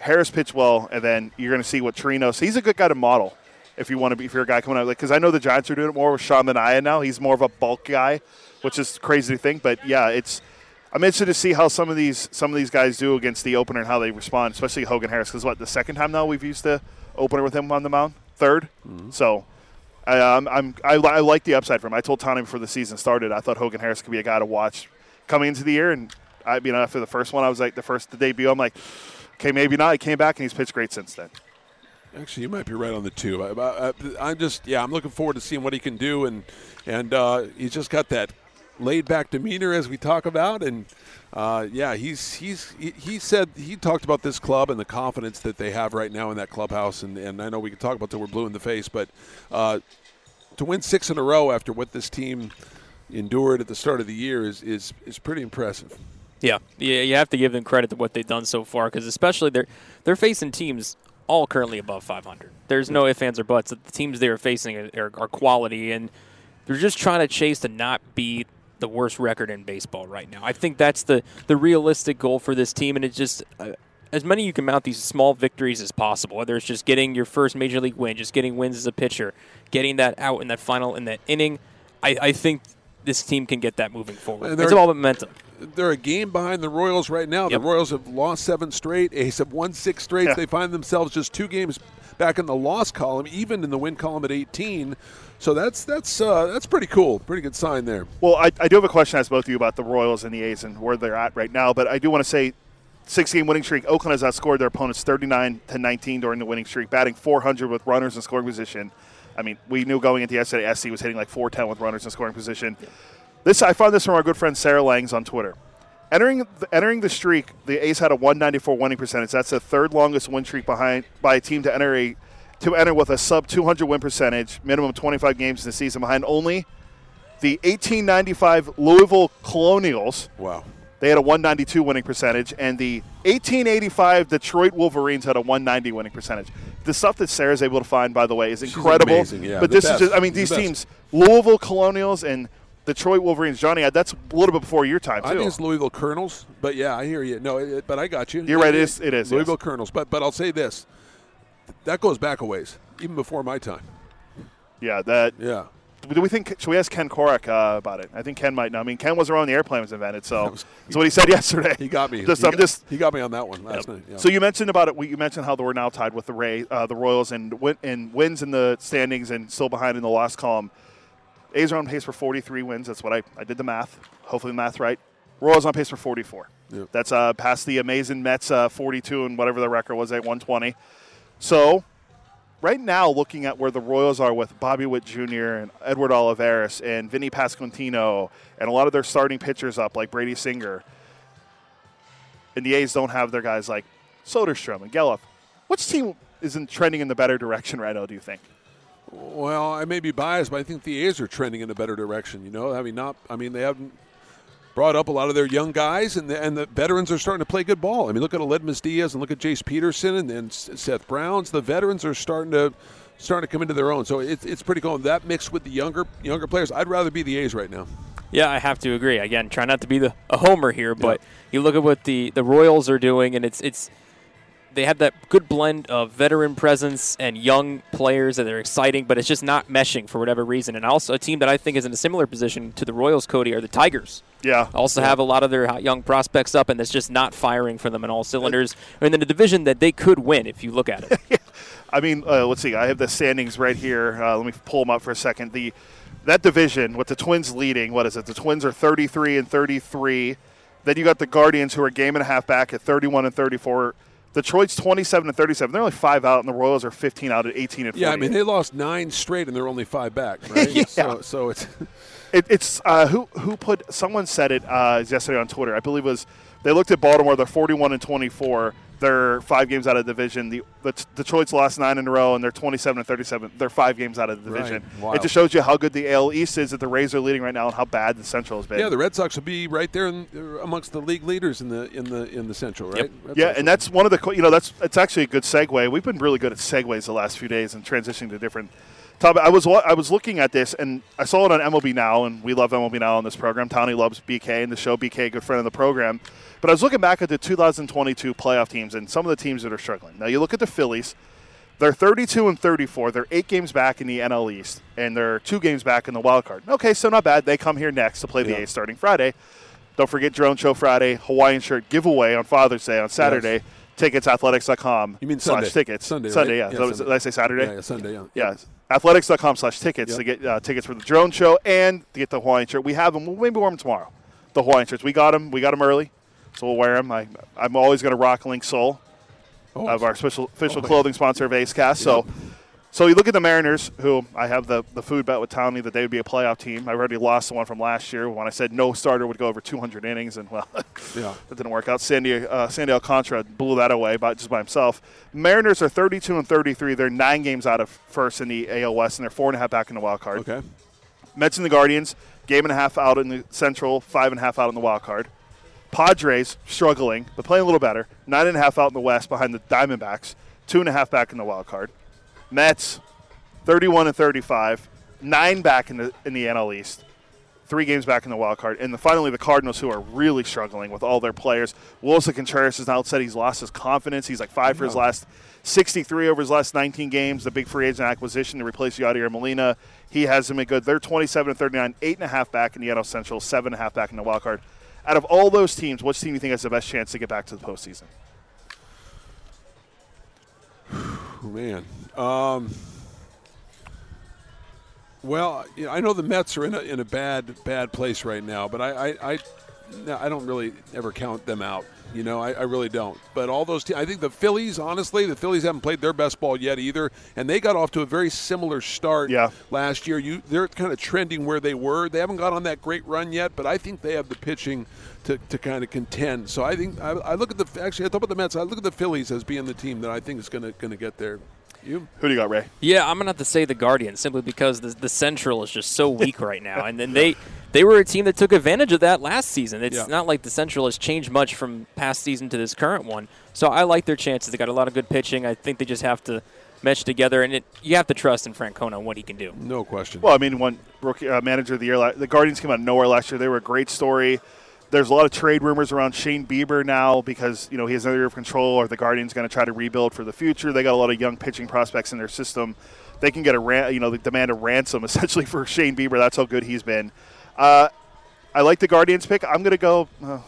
Harris pitch well, and then you're going to see what Torino. So He's a good guy to model. if you want to be if you're a guy coming out like because I know the Giants are doing it more with Sean Manaea now. He's more of a bulk guy, which is crazy to think. But yeah, it's I'm interested to see how some of these some of these guys do against the opener and how they respond, especially Hogan Harris. Because what the second time now we've used the opener with him on the mound, 3rd So I, um, I'm I, I like the upside from him. I told Tony before the season started, I thought Hogan Harris could be a guy to watch coming into the year, and I you know after the first one, I was like the first the debut, I'm like, okay, maybe not. He came back and he's pitched great since then. Actually, you might be right on the two. I, I, I'm just, yeah, I'm looking forward to seeing what he can do, and and uh, he's just got that laid back demeanor as we talk about, and uh, yeah, he's he's he, said he talked about this club and the confidence that they have right now in that clubhouse, and, and I know we can talk about till we're blue in the face, but uh, to win six in a row after what this team endured at the start of the year is is is pretty impressive. Yeah, yeah, you have to give them credit to what they've done so far because especially they're they're facing teams all currently above 500. There's no ifs, ands, or buts. The teams they are facing are, are quality, and they're just trying to chase to not be the worst record in baseball right now. I think that's the the realistic goal for this team, and it's just. Uh, as many you can mount these small victories as possible, whether it's just getting your first major league win, just getting wins as a pitcher, getting that out in that final in that inning. I, I think this team can get that moving forward. It's all about momentum they're a game behind the Royals right now. Yep. The Royals have lost seven straight. Ace have won six straight. Yeah. They find themselves just two games back in the loss column, even in the win column at 18. So that's that's uh, that's pretty cool. Pretty good sign there. Well, I, I do have a question to ask both of you about the Royals and the A's and where they're at right now. But I do want to say six game winning streak. Oakland has outscored their opponents 39 to 19 during the winning streak, batting 400 with runners in scoring position. I mean, we knew going into yesterday, SC was hitting like 410 with runners in scoring position. This I found this from our good friend Sarah Langs on Twitter. Entering the, entering the streak, the A's had a 194 winning percentage. That's the third longest win streak behind by a team to enter a to enter with a sub 200 win percentage, minimum 25 games in the season, behind only the 1895 Louisville Colonials. Wow. They had a 192 winning percentage, and the 1885 Detroit Wolverines had a 190 winning percentage. The stuff that Sarah's able to find, by the way, is incredible. Amazing, yeah, but this best. is just, I mean, these the teams, Louisville Colonials and Detroit Wolverines, Johnny. That's a little bit before your time too. I think it's Louisville Colonels, but yeah, I hear you. No, it, but I got you. You're right. It is. It is Louisville yes. Colonels. But but I'll say this, that goes back a ways, even before my time. Yeah. That. Yeah. Do we think? Should we ask Ken Korach uh, about it? I think Ken might know. I mean, Ken was around the airplane was invented, so that's what he said yesterday. He got me. Just, he I'm got, just he got me on that one last night. Yeah. So you mentioned about it. You mentioned how we're now tied with the Ray, uh, the Royals, and win, and wins in the standings, and still behind in the loss column. A's are on pace for 43 wins. That's what I, I did the math. Hopefully the math right. Royals on pace for 44. Yep. That's uh, past the amazing Mets uh, 42 and whatever the record was at 120. So right now, looking at where the Royals are with Bobby Witt Jr. and Edward Olivares and Vinny Pasquantino and a lot of their starting pitchers up like Brady Singer, and the A's don't have their guys like Soderstrom and Gelof. Which team isn't trending in the better direction right now? Do you think? Well, I may be biased, but I think the A's are trending in a better direction. You know, I mean, not. I mean, they haven't brought up a lot of their young guys, and the, and the veterans are starting to play good ball. I mean, look at Aledmys Diaz and look at Jace Peterson and then Seth Browns. The veterans are starting to starting to come into their own. So it's it's pretty cool. That mixed with the younger younger players, I'd rather be the A's right now. Yeah, I have to agree. Again, try not to be the a homer here, but yeah. you look at what the the Royals are doing, and it's it's they have that good blend of veteran presence and young players that are exciting, but it's just not meshing for whatever reason. And also a team that I think is in a similar position to the Royals, Cody, are the Tigers. Yeah. Also yeah. have a lot of their young prospects up, and it's just not firing for them in all cylinders. And then a division that they could win if you look at it. I mean, uh, let's see. I have the standings right here. Uh, let me pull them up for a second. The that division with the Twins leading. What is it? The Twins are 33 and 33. Then you got the Guardians who are game and a half back at 31 and 34. Detroit's 27 and 37. They're only five out, and the Royals are 15 out at 18 and 48. Yeah, I mean they lost nine straight, and they're only five back. Right? yeah. So, so it's it, it's uh, who who put someone said it uh, yesterday on Twitter. I believe it was they looked at Baltimore. They're 41 and 24. They're five games out of the division. The, the Detroit's lost nine in a row, and they're 27 and 37. They're five games out of the division. Right. Wow. It just shows you how good the AL East is that the Rays are leading right now, and how bad the Central has been. Yeah, the Red Sox will be right there in, uh, amongst the league leaders in the in the in the Central, right? Yep. Yeah, and that's one of the you know that's it's actually a good segue. We've been really good at segues the last few days and transitioning to different topic. I was I was looking at this and I saw it on MLB Now, and we love MLB Now on this program. Tony loves BK and the show. BK, good friend of the program. But I was looking back at the 2022 playoff teams and some of the teams that are struggling. Now you look at the Phillies. They're 32 and 34. They're eight games back in the NL East, and they're two games back in the wild card. Okay, so not bad. They come here next to play the Yeah. A's starting Friday. Don't forget Drone Show Friday, Hawaiian shirt giveaway on Father's Day on Saturday. Tickets athletics.com. You mean slash Sunday. tickets. Sunday, right? Sunday, yeah. Yeah, So Sunday. Did I say Saturday? Yeah, yeah, Sunday, yeah. Yeah. Athletics.com slash tickets Yep. to get uh, tickets for the drone show and to get the Hawaiian shirt. We have them. We'll maybe wear them tomorrow. The Hawaiian shirts. We got them. We got them early, so we'll wear them. I, I'm always going to rock Link Soul Oh, of our official, official Oh, clothing sponsor of A's Cast. So, so you look at the Mariners, who I have the, the food bet with Townley that they would be a playoff team. I already lost the one from last year when I said no starter would go over 200 innings, and well, Yeah. that didn't work out. Sandy uh, Sandy Alcantara blew that away by just by himself. Mariners are 32 and 33. They're nine games out of first in the AL West, and they're four and a half back in the wild card. Okay. Mets and the Guardians, game and a half out in the Central, five and a half out in the wild card. Padres struggling, but playing a little better. Nine and a half out in the West behind the Diamondbacks, two and a half back in the wild card. Mets, 31 and 35, nine back in the in the NL East, three games back in the wild card, and then finally the Cardinals, who are really struggling with all their players. Willson Contreras has now said he's lost his confidence. He's like five for his last 63 over his last 19 games. The big free agent acquisition to replace Yadier Molina, he hasn't been good. They're 27 and 39, eight and a half back in the NL Central, seven and a half back in the wild card. Out of all those teams, which team do you think has the best chance to get back to the postseason? Man. Um, well, you know, I know the Mets are in a, in a bad bad place right now, but I I, I, I don't really ever count them out. You know, I, I really don't. But all those teams, I think the Phillies, honestly, the Phillies haven't played their best ball yet either, and they got off to a very similar start Yeah. last year. You, they're kind of trending where they were. They haven't got on that great run yet, but I think they have the pitching to, to kind of contend. So I think I, I look at the actually I talk about the Mets. I look at the Phillies as being the team that I think is going to going to get there. You? Who do you got, Ray? Yeah, I'm gonna have to say the Guardians simply because the, the Central is just so weak right now, and then they they were a team that took advantage of that last season. It's Yeah. not like the Central has changed much from past season to this current one, so I like their chances. They got a lot of good pitching. I think they just have to mesh together, and it, you have to trust in Francona and what he can do. No question. Well, I mean, one rookie uh, manager of the year, the Guardians came out of nowhere last year. They were a great story. There's a lot of trade rumors around Shane Bieber now because you know he has another year of control, or the Guardians going to try to rebuild for the future. They got a lot of young pitching prospects in their system. They can get a ran- you know they demand a ransom essentially for Shane Bieber. That's how good he's been. Uh, I like the Guardians pick. I'm going to go. Uh,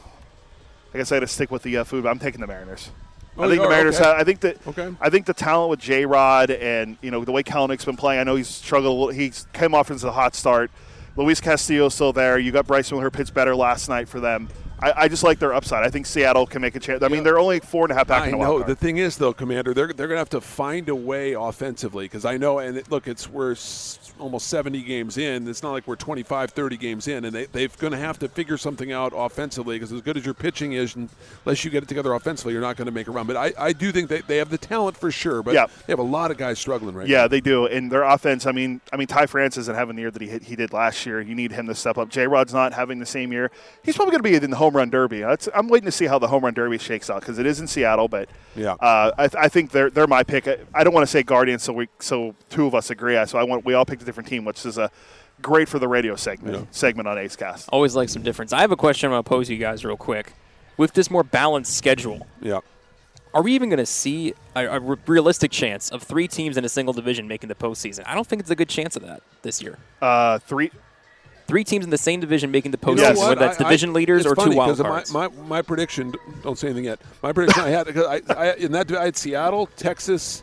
I guess I got to stick with the uh, food. But I'm taking the Mariners. Oh, I think the? Mariners. Okay. Have, I think that. Okay. I think the talent with J. Rod and you know the way Kelenic's been playing. I know he's struggled. a little- He's came off into a hot start. Luis Castillo's still there. You got Bryce Miller pitched better last night for them. I, I just like their upside. I think Seattle can make a chance. I mean, they're only four and a half back I in the know. The thing is, though, Commander, they're, they're going to have to find a way offensively because I know, and it, look, it's we're s- almost 70 games in. It's not like we're 25, 30 games in, and they, they're going to have to figure something out offensively because as good as your pitching is, unless you get it together offensively, you're not going to make a run. But I, I do think they, they have the talent for sure, but Yeah. they have a lot of guys struggling right Yeah, now. Yeah, they do. And their offense, I mean, I mean, Ty France isn't having the year that he hit, he did last year. You need him to step up. J. Rod's not having the same year. He's probably going to be in the home run derby. That's, I'm waiting to see how the home run derby shakes out because it is in Seattle. But Yeah. uh, I, th- I think they're they're my pick. I, I don't want to say Guardians, so we so two of us agree. So I want we all picked a different team, which is a great for the radio segment Yeah. segment on A's Cast. Always like some difference. I have a question I'm going to pose you guys real quick. With this more balanced schedule, Yeah. are we even going to see a, a realistic chance of three teams in a single division making the postseason? I don't think it's a good chance of that this year. Uh, three. Three teams in the same division making the You postseason, know whether that's I- I- division leaders or funny two wild 'cause cards. My, my, my prediction, don't say anything yet. My prediction I had I, I, in that, I had Seattle, Texas,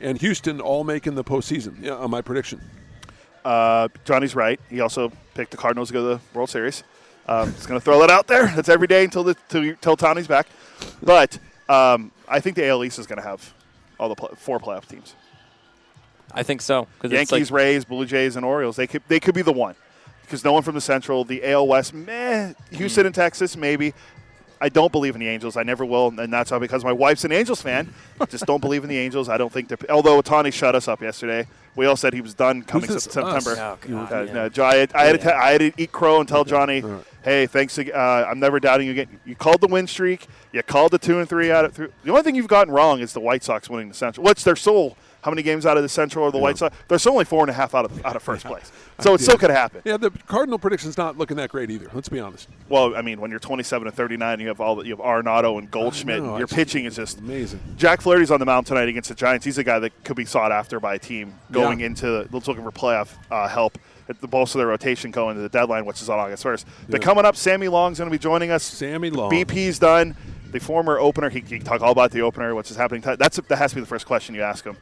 and Houston all making the postseason. Yeah, on my prediction. Uh, Johnny's right. He also picked the Cardinals to go to the World Series. Um, just going to throw that out there. That's every day until the till, till Tony's back. But um, I think the AL East is going to have all the play, four playoff teams. I think so. Because Yankees, it's like, Rays, Blue Jays, and Orioles. They could they could be the one because no one from the Central. The AL West, meh. Houston and Texas, maybe. I don't believe in the Angels. I never will, and that's all because my wife's an Angels fan. Just don't believe in the Angels. I don't think they're. Although Ohtani shut us up yesterday, we all said he was done coming this, September. Oh, God, Uh, yeah. no, I, had, I, had to Yeah. te- I had to eat crow and tell Johnny, "Hey, thanks. Uh, I'm never doubting you again. You called the win streak. You called the two and three out of three. The only thing you've gotten wrong is the White Sox winning the Central, What's their sole how many games out of the Central or the White Sox? They're still only four and a half out of out of first place. So it still could happen. Yeah, the Cardinal prediction's not looking that great either. Let's be honest. Well, I mean, when you're 27 and 39, you have all the, you have Arenado and Goldschmidt. know, your pitching is just amazing. Jack Flaherty's on the mound tonight against the Giants. He's a guy that could be sought after by a team going Yeah. into looking for playoff uh, help at the most of their rotation going to the deadline, which is on August 1st. But coming up, Sammy Long's going to be joining us. Sammy Long. BP's done. The former opener, he, he can talk all about the opener, what's happening. That's that has to be the first question you ask him.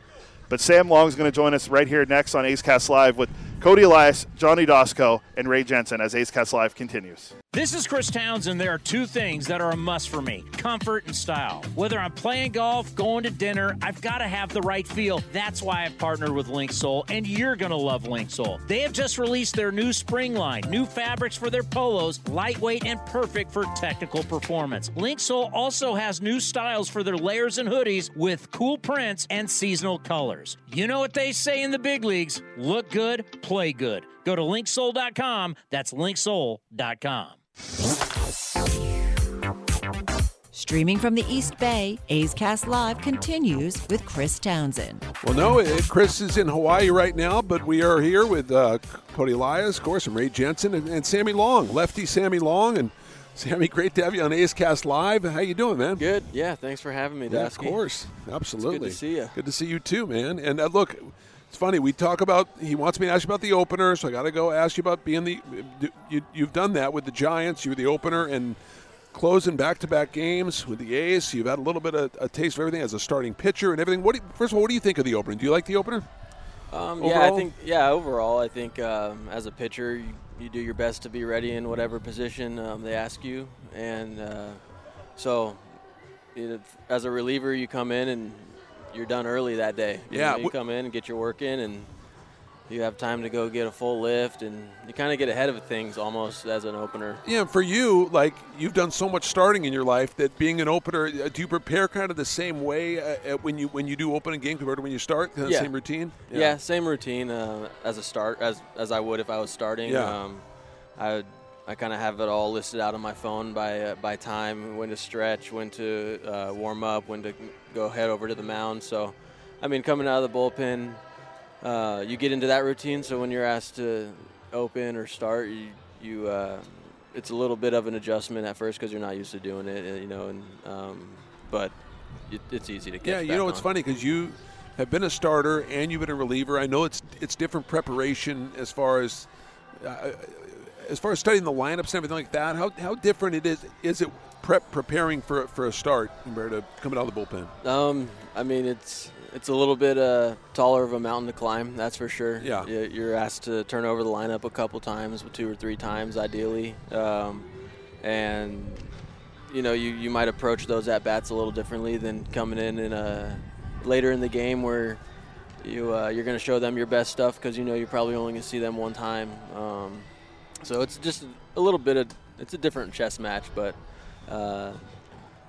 But Sam Long's going to join us right here next on A's Cast Live with Cody Elias, Johnny Doskow, and Ray Jensen as A's Cast Live continues. This is Chris Townsend. There are two things that are a must for me comfort and style. Whether I'm playing golf, going to dinner, I've got to have the right feel. That's why I've partnered with Linksoul, and you're going to love Linksoul. They have just released their new spring line, new fabrics for their polos, lightweight and perfect for technical performance. Linksoul also has new styles for their layers and hoodies with cool prints and seasonal colors. You know what they say in the big leagues look good, play good. Go to linksoul.com. That's linksoul.com. Streaming from the East Bay, A's Cast Live continues with Chris Townsend. Well, no, uh, Chris is in Hawaii right now, but we are here with uh, Cody Elias, of course, and Ray Jensen, and, and Sammy Long, lefty Sammy Long, and Sammy, great to have you on A's Cast Live. How you doing, man? Good. Yeah. Thanks for having me, Yeah, of course, absolutely. It's good to see you. Good to see you too, man. And uh, look, it's funny. We talk about. He wants me to ask you about the opener, so I got to go ask you about being the. You, you've done that with the Giants. You were the opener and closing back-to-back games with the A's. You've had a little bit of a taste of everything as a starting pitcher and everything. What? Do you, first of all, what do you think of the opener? Do you like the opener? Um, yeah, I think yeah. Overall, I think um, as a pitcher, you, you do your best to be ready in whatever position um, they ask you, and uh, so as a reliever, you come in and you're done early that day. You Yeah, know, you come in and get your work in, and you have time to go get a full lift, and you kind of get ahead of things almost as an opener. Yeah, for you, like you've done so much starting in your life that being an opener, uh, do you prepare kind of the same way uh, uh, when you when you do open a game compared to when you start? Kind of Yeah. same routine. Yeah, same routine uh, as a start as as I would if I was starting. Yeah. Um, I I kind of have it all listed out on my phone by uh, by time, when to stretch, when to uh, warm up, when to go head over to the mound. So, I mean, coming out of the bullpen, uh, you get into that routine. So when you're asked to open or start, you you uh, it's a little bit of an adjustment at first because you're not used to doing it, you know. And um, but it, it's easy to get. Yeah, you know it's funny because you have been a starter and you've been a reliever. I know it's it's different preparation as far as uh, as far as studying the lineups and everything like that. How, how different it is is it prep preparing for for a start compared to coming out of the bullpen? Um, I mean, it's it's a little bit uh, taller of a mountain to climb, that's for sure. Yeah. You- You're asked to turn over the lineup a couple times, two or three times ideally, um, and you know you, you might approach those at bats a little differently than coming in in a later in the game where you uh, you're going to show them your best stuff because you know you're probably only going to see them one time. Um, so it's just a little bit of it's a different chess match, but uh,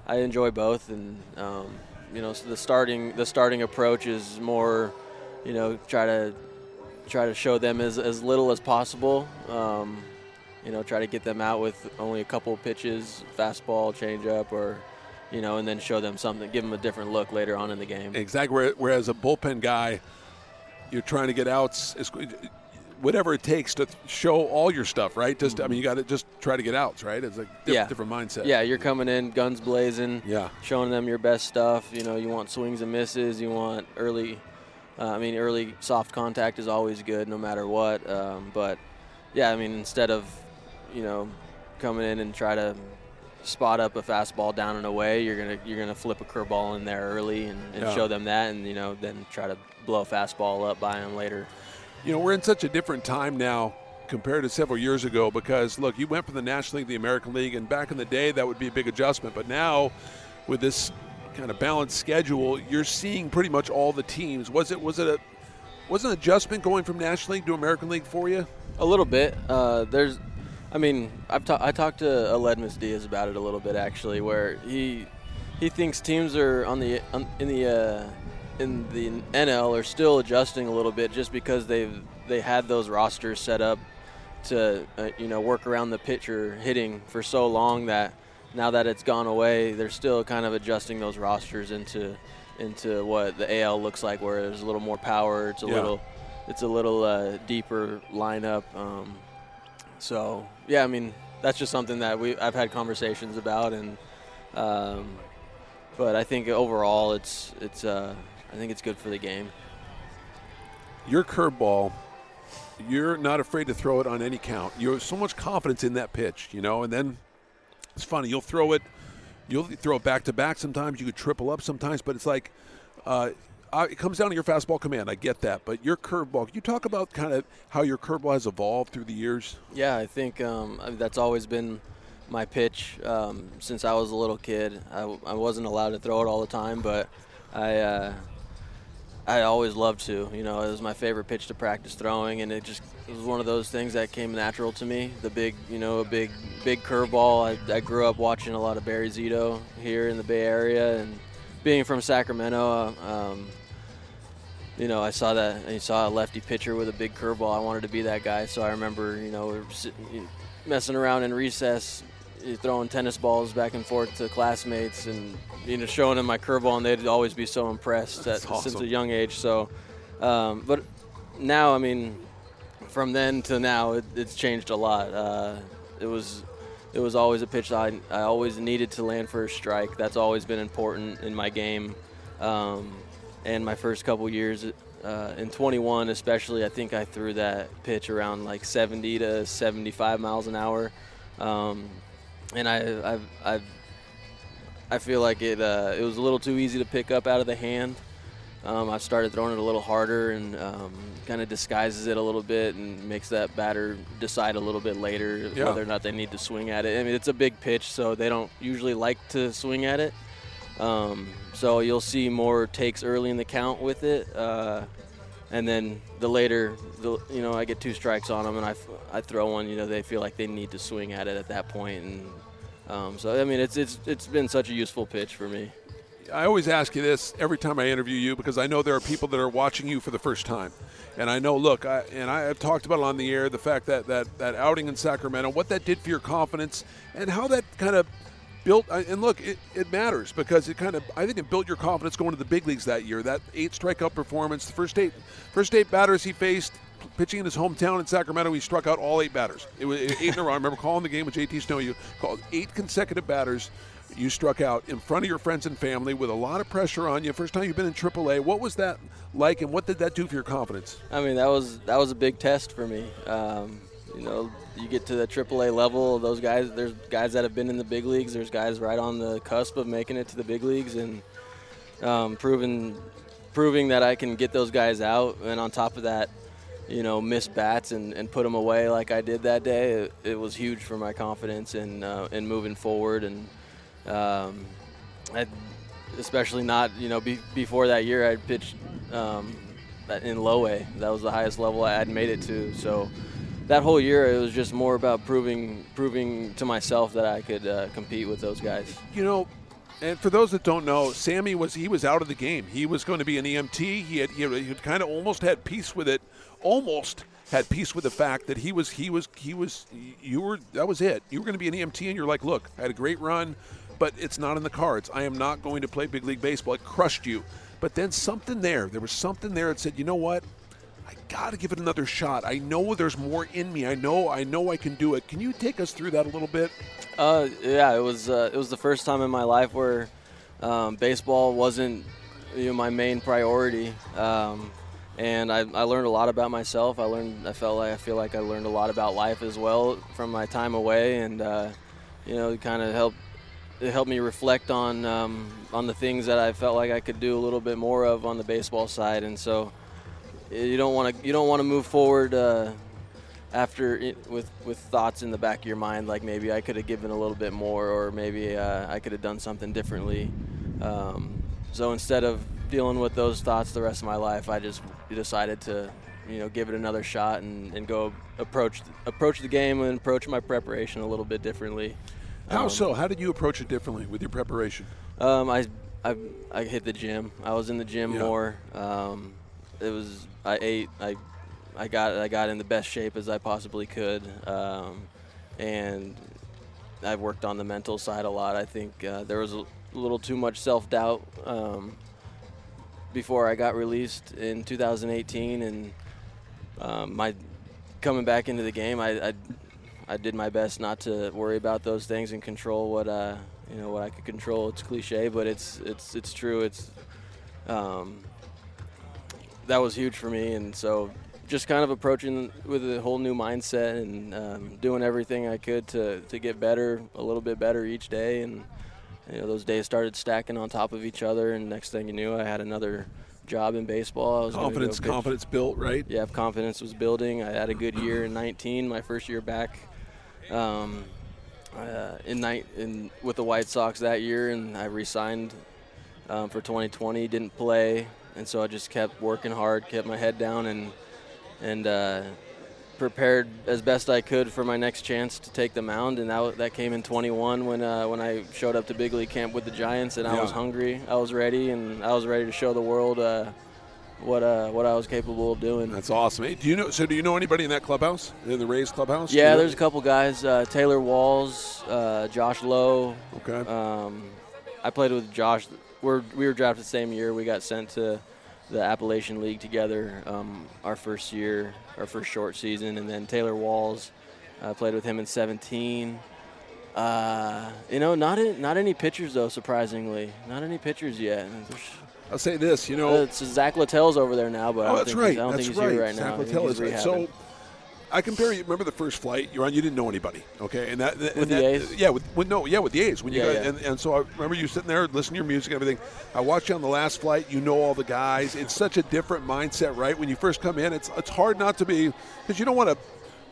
I enjoy both, and um, you know, so the starting the starting approach is more, you know, try to try to show them as, as little as possible. Um, you know, try to get them out with only a couple pitches, fastball, changeup, or you know, and then show them something, give them a different look later on in the game. Exactly. Whereas a bullpen guy, you're trying to get outs, whatever it takes to show all your stuff, right? Just I mean, you got to just try to get outs, right? It's a diff-. Yeah. different mindset. Yeah, you're coming in guns blazing. Yeah. Showing them your best stuff. You know, you want swings and misses. You want early. Uh, I mean, early soft contact is always good, no matter what. Um, but yeah, I mean, instead of you know coming in and try to spot up a fastball down and away, you're gonna you're gonna flip a curveball in there early and, and Yeah. show them that, and you know then try to blow a fastball up by them later. You know, we're in such a different time now compared to several years ago because look, you went from the National League to the American League, and back in the day that would be a big adjustment. But now, with this kind of balanced schedule, you're seeing pretty much all the teams. Was it was it a was an adjustment going from National League to American League for you? A little bit. Uh, there's, I mean, I've ta- I talked to Aledmys Diaz about it a little bit actually, where he he thinks teams are on the on, in the uh, in the NL are still adjusting a little bit just because they've they had those rosters set up to uh, you know work around the pitcher hitting for so long that now that it's gone away, they're still kind of adjusting those rosters into into what the AL looks like, where there's a little more power. It's a Yeah. little, it's a little uh, deeper lineup. Um, so yeah, I mean that's just something that we I've had conversations about, and um, but I think overall it's it's uh, I think it's good for the game. Your curveball, you're not afraid to throw it on any count. You have so much confidence in that pitch, you know, and then it's funny. You'll throw it, you'll throw it back to back sometimes. You could triple up sometimes, but it's like uh, it comes down to your fastball command. I get that, but your curveball. Can you talk about kind of how your curveball has evolved through the years? Yeah, I think um, that's always been my pitch um, since I was a little kid. I, I wasn't allowed to throw it all the time, but I uh, I always loved to. You know, it was my favorite pitch to practice throwing, and it just it was one of those things that came natural to me. The big, you know, a big big curveball. I, I grew up watching a lot of Barry Zito here in the Bay Area, and being from Sacramento. uh, Um, you know, I saw that I saw a lefty pitcher with a big curveball. I wanted to be that guy, so I remember, you know, we sitting, you know, messing around in recess, you know, throwing tennis balls back and forth to classmates, and you know, showing them my curveball, and they'd always be so impressed at, awesome. since a young age. So, um, but now, I mean, from then to now, it, it's changed a lot. Uh, it was. It was always a pitch I, I always needed to land for a strike. That's always been important in my game. Um, and my first couple years uh, in 21 especially i think i threw that pitch around like 70 to 75 miles an hour um, and I, I've, I've, i feel like it, uh, it was a little too easy to pick up out of the hand. Um, i've started throwing it a little harder and um, kind of disguises it a little bit and makes that batter decide a little bit later Yeah. whether or not they need to swing at it. I mean it's a big pitch so they don't usually like to swing at it. Um, so you'll see more takes early in the count with it, uh, and then the later, the, you know, I get two strikes on them and I, I throw one. You know, they feel like they need to swing at it at that point, and um, so I mean, it's it's it's been such a useful pitch for me. I always ask you this every time I interview you because I know there are people that are watching you for the first time, and I know. Look, I, and I have talked about it on the air the fact that that that outing in Sacramento, what that did for your confidence, and how that kind of built. And look, it, it matters because it kind of I think it built your confidence going to the big leagues that year. That eight strikeout performance, the first eight first eight batters he faced. Pitching in his hometown in Sacramento, he struck out all eight batters. It was eight in a row. I remember calling the game with JT Snow. You called eight consecutive batters you struck out in front of your friends and family with a lot of pressure on you. First time you've been in AAA. What was that like, and what did that do for your confidence? I mean, that was that was a big test for me. Um, you know, you get to the AAA level. Those guys, there's guys that have been in the big leagues. There's guys right on the cusp of making it to the big leagues, and um, proving proving that I can get those guys out. And on top of that, you know, miss bats and, and put them away like I did that day. It, it was huge for my confidence and uh, and moving forward. And um, I, especially not, you know, be, before that year, I pitched um, in low A. That was the highest level I had made it to. So that whole year, it was just more about proving proving to myself that I could uh, compete with those guys. You know, and for those that don't know, Sammy was he was out of the game. He was going to be an EMT. He had he had, kind of almost had peace with it, almost had peace with the fact that he was he was he was you were that was it. You were going to be an EMT, and you're like, look, I had a great run, but it's not in the cards. I am not going to play big league baseball. It crushed you. But then something there, there was something there that said, you know what? I got to give it another shot. I know there's more in me. I know I know I can do it. Can you take us through that a little bit? Uh, yeah, it was uh, it was the first time in my life where um, baseball wasn't you know, my main priority, um, and I, I learned a lot about myself. I learned I felt like I feel like I learned a lot about life as well from my time away, and uh, you know, kind of helped it helped me reflect on um, on the things that I felt like I could do a little bit more of on the baseball side, and so you don't want to you don't want to move forward uh, after it, with with thoughts in the back of your mind like maybe I could have given a little bit more or maybe uh, I could have done something differently. Um, so instead of dealing with those thoughts the rest of my life, I just decided to you know give it another shot and, and go approach approach the game and approach my preparation a little bit differently. How Um, so? How did you approach it differently with your preparation? um, I, I I hit the gym. I was in the gym Yeah. more. Um, it was I ate. I I got I got in the best shape as I possibly could, um, and I've worked on the mental side a lot. I think uh, there was a little too much self doubt um, before I got released in 2018, and um, my coming back into the game, I, I I did my best not to worry about those things and control what uh, you know what I could control. It's cliche, but it's it's it's true. It's um, that was huge for me, and so just kind of approaching with a whole new mindset and um, doing everything I could to to get better, a little bit better each day, and you know those days started stacking on top of each other, and next thing you knew, I had another job in baseball. I was Confidence, go confidence built, right? yeah, confidence was building. I had a good year in 19, my first year back um, uh, in night in with the White Sox that year, and I re-signed um, for 2020. Didn't play, and so I just kept working hard, kept my head down, and and uh, prepared as best I could for my next chance to take the mound. And that that came in 21 when uh, when I showed up to big league camp with the Giants, and I was hungry. I was ready, and I was ready to show the world. Uh, what uh, what I was capable of doing. That's awesome. Hey, do you know? So, do you know anybody in that clubhouse, in the Rays clubhouse? Yeah, you know- there's a couple guys. Uh, Taylor Walls, uh, Josh Lowe. Okay. Um, I played with Josh. We're, we were drafted the same year. We got sent to the Appalachian League together um, our first year, our first short season. And then Taylor Walls, I played with him in 17. Uh, you know, not in, not any pitchers though. Surprisingly, not any pitchers yet. I'll say this. You know, uh, it's Zach Littell's over there now, but I oh, don't that's think right. he's, I don't that's think he's right. here right Zach now. Littell is right. So, I compare you. Remember the first flight you're on? You didn't know anybody, okay? And that With the that- A's? yeah, with, with no, yeah, with the A's. When you Yeah, got, yeah. And, and so I remember you sitting there listening to your music and everything. I watched you on the last flight. You know all the guys. It's such a different mindset, right? When you first come in, it's it's hard not to be because you don't want to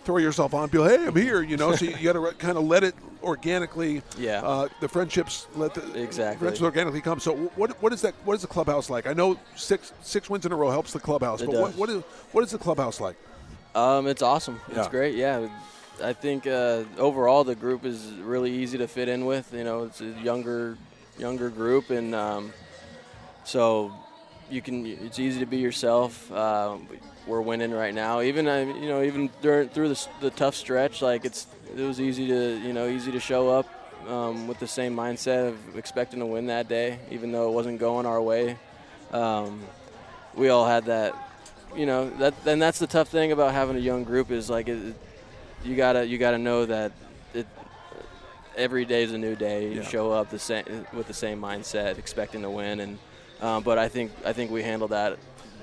throw yourself on. Be like, hey, I'm here. You know, so you, you got to kind of let it organically. Yeah. Uh, the friendships let the Exactly. friendships organically come. So what what is that? What is the clubhouse like? I know six six wins in a row helps the clubhouse, It but what, what is what is the clubhouse like? Um, it's awesome. It's Yeah. great. Yeah, I think uh, overall the group is really easy to fit in with. You know, it's a younger, younger group, and um, so you can. It's easy to be yourself. Um, we're winning right now. Even uh, you know, even during through the, the tough stretch, like it's it was easy to you know easy to show up um, with the same mindset of expecting to win that day, even though it wasn't going our way. Um, we all had that you know that and that's the tough thing about having a young group is like it, you gotta you gotta know that it every day is a new day you Yeah. show up the same with the same mindset expecting to win and um, but I think I think we handled that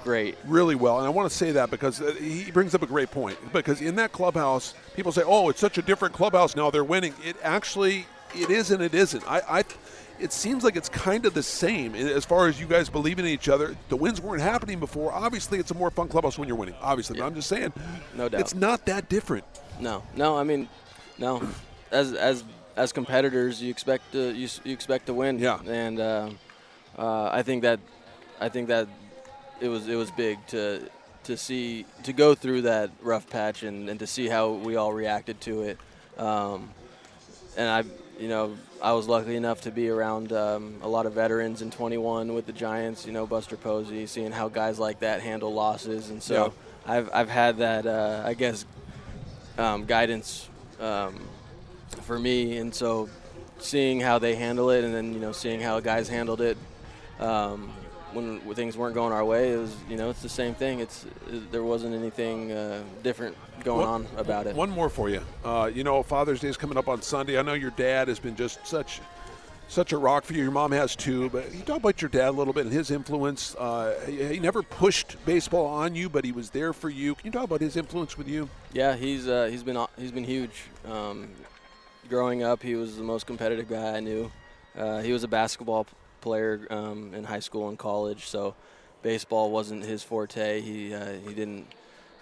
great really well. And I want to say that because uh, he brings up a great point. Because in that clubhouse, people say, "Oh, it's such a different clubhouse now. They're winning." It actually, it is and it isn't. I, I it seems like it's kind of the same as far as you guys believing in each other. The wins weren't happening before. Obviously, it's a more fun clubhouse when you're winning. Obviously, but I'm just saying, No doubt. it's not that different. No, no. I mean, no. As as as competitors, you expect to you, you expect to win. Yeah. And uh, uh, I think that I think that it was it was big to to see to go through that rough patch and, and to see how we all reacted to it. Um, and I, you know, I was lucky enough to be around um, a lot of veterans in 21 with the Giants. You know, Buster Posey, seeing how guys like that handle losses, and so I've I've had that uh, I guess um, guidance um, for me, and so seeing how they handle it, and then you know seeing how guys handled it um, when, things weren't going our way, it was you know it's the same thing. It's it, there wasn't anything uh, different going One- on about it. One more for you. Uh, you know, Father's Day is coming up on Sunday. I know your dad has been just such such a rock for you. Your mom has too. But you talk about your dad a little bit and his influence. Uh, he, he never pushed baseball on you, but he was there for you. Can you talk about his influence with you? Yeah, he's uh, he's been he's been huge. Um, growing up, he was the most competitive guy I knew. Uh, he was a basketball player um, in high school and college, so baseball wasn't his forte. He uh, he didn't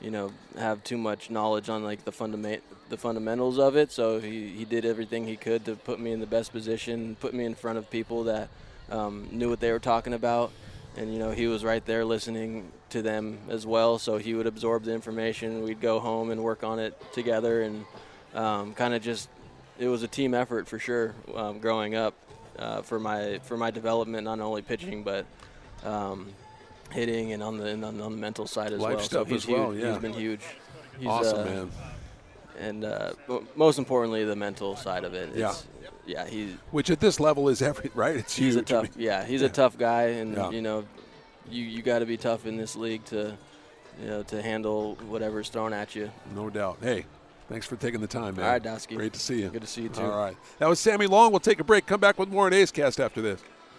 you know have too much knowledge on like the fundament the fundamentals of it. So he, he did everything he could to put me in the best position, put me in front of people that um, knew what they were talking about. And you know he was right there listening to them as well. So he would absorb the information. We'd go home and work on it together, and um, kind of just it was a team effort for sure. Um, growing up, uh, for my for my development, not only pitching but um, hitting and on the and on the mental side as Life well. stuff so he's as well, huge. yeah. He's been huge. He's, awesome, uh, man. And uh, mo- most importantly, the mental side of it. Yeah. It's, yeah. He's Which at this level is every right. It's he's huge. a tough. Yeah, he's Yeah. a tough guy, and Yeah. you know, you you got to be tough in this league to you know to handle whatever's thrown at you. No doubt. Hey, thanks for taking the time, man. All right, Dosky. Great to see you. Good to see you too. All right. That was Sammy Long. We'll take a break. Come back with more on A's Cast after this.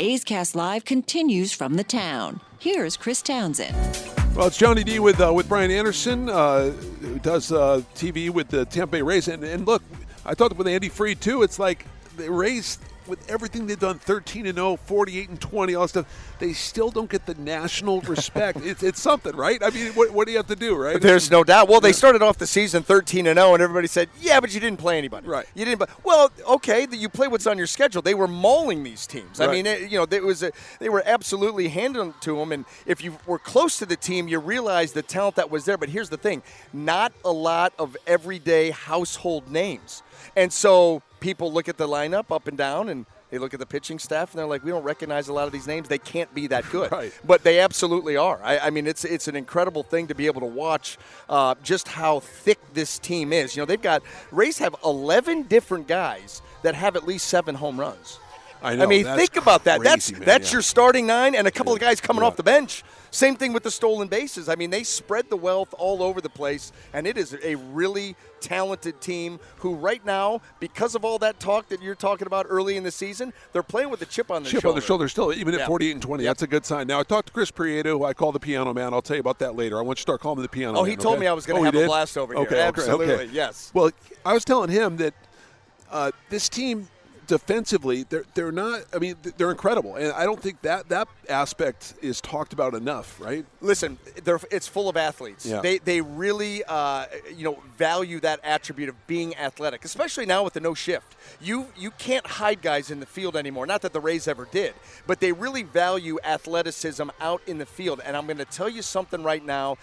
A's Cast Live continues from the town. Here's Chris Townsend. Well, it's Johnny D with uh, with Brian Anderson, uh, who does uh, TV with the Tampa Bay Rays. And, and look, I talked with Andy Freed too. It's like the Rays with everything they've done 13 and 0 48 and 20 all that stuff they still don't get the national respect. It's, it's something right? I mean what, what, do you have to do right? There's no doubt. Well they started off the season 13 and 0 and everybody said yeah but you didn't play anybody. Right. You didn't but well okay you play what's on your schedule. They were mauling these teams. Right. i mean it, you know it was a, they were absolutely handing to them and if you were close to the team you realized the talent that was there. But here's the thing not a lot of everyday household names. And so people look at the lineup up and down and they look at the pitching staff and they're like, we don't recognize a lot of these names. They can't be that good, right. but they absolutely are. I, I, mean, it's it's an incredible thing to be able to watch uh, just how thick this team is. You know, they've got Rays have 11 different guys that have at least seven home runs. I, know, I mean, think about that. Crazy, that's man, that's yeah. your starting nine and a couple yeah. of guys coming yeah. off the bench. Same thing with the stolen bases. I mean, they spread the wealth all over the place, and it is a really talented team who, right now, because of all that talk that you're talking about early in the season, they're playing with a chip on their chip shoulder. on their shoulder still, even at Yeah. 48 and 20. Yep. That's a good sign. Now, I talked to Chris Prieto, who I call the piano man. I'll tell you about that later. I want you to start calling him the piano Oh, man. he told okay? me I was going to Oh, have a blast over here. Okay, okay, Absolutely, okay. yes. Well, I was telling him that uh, this team defensively, they're they're not. I mean, they're incredible, and I don't think that that aspect is talked about enough. Right? Listen, they're, it's full of athletes. Yeah. They they really uh, you know value that attribute of being athletic, especially now with the no shift. You you can't hide guys in the field anymore. Not that the Rays ever did, but they really value athleticism out in the field. And I'm going to tell you something right now.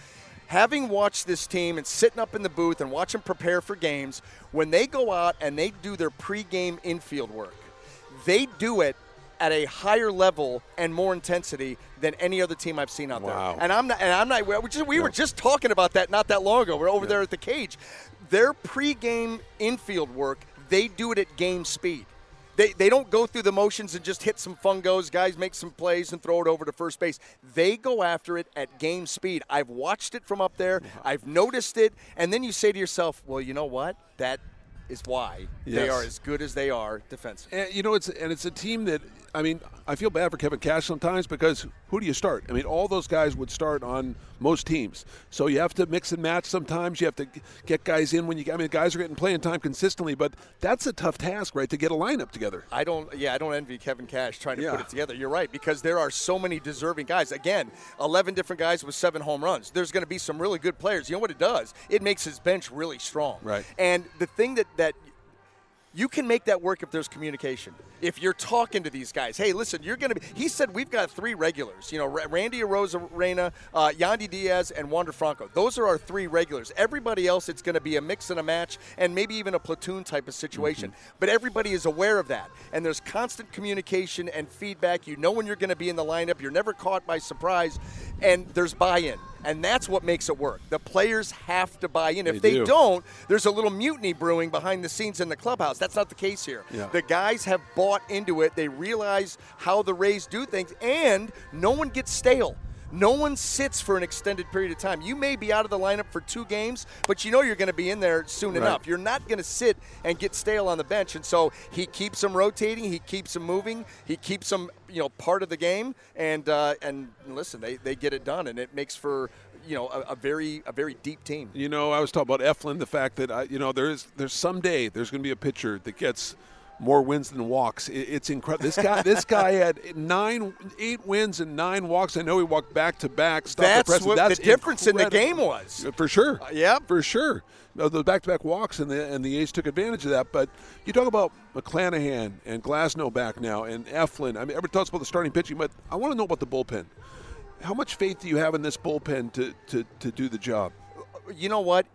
Having watched this team and sitting up in the booth and watching prepare for games, when they go out and they do their pregame infield work, they do it at a higher level and more intensity than any other team I've seen out Wow. there. And I'm not. And I'm not. We, just, we were just talking about that not that long ago. We're over there at the cage. Their pregame infield work, they do it at game speed. They, they don't go through the motions and just hit some fungos, guys make some plays and throw it over to first base. They go after it at game speed. I've watched it from up there. I've noticed it. And then you say to yourself, well, you know what? That is why they are as good as they are defensively. And you know, it's and it's a team that I mean, I feel bad for Kevin Cash sometimes because who do you start? I mean, all those guys would start on most teams, so you have to mix and match. Sometimes you have to get guys in when you. I mean, guys are getting playing time consistently, but that's a tough task, right? To get a lineup together. I don't. Yeah, I don't envy Kevin Cash trying to Yeah. put it together. You're right because there are so many deserving guys. Again, 11 different guys with seven home runs. There's going to be some really good players. You know what it does? It makes his bench really strong. Right. And the thing that that you can make that work if there's communication. If you're talking to these guys, hey, listen, you're going to be. He said we've got three regulars. You know, Ra- Randy Arozarena, uh, Yandy Diaz, and Wander Franco. Those are our three regulars. Everybody else, it's going to be a mix and a match, and maybe even a platoon type of situation. But everybody is aware of that, and there's constant communication and feedback. You know when you're going to be in the lineup. You're never caught by surprise, and there's buy-in. And that's what makes it work. The players have to buy in. If They they do. don't, there's a little mutiny brewing behind the scenes in the clubhouse. That's not the case here. Yeah. The guys have bought into it. They realize how the Rays do things, and no one gets stale. No one sits for an extended period of time. You may be out of the lineup for two games, but you know you're going to be in there soon Right. enough. You're not going to sit and get stale on the bench. And so he keeps them rotating. He keeps them moving. He keeps them, you know, part of the game. And uh, and listen, they, they get it done, and it makes for you know a, a very a very deep team. You know, I was talking about Eflin, the fact that I, you know, there's there's someday there's going to be a pitcher that gets more wins than walks. It, it's incredible. This guy, this guy had nine, eight wins and nine walks. I know he walked back to back. That's what That's the difference in the game was. For sure. Uh, yeah. For sure. No, the back-to-back walks and the and the A's took advantage of that. But you talk about McClanahan and Glasnow back now and Eflin. I mean, everybody talks about the starting pitching, but I want to know about the bullpen. How much faith do you have in this bullpen to, to, to do the job? you know what?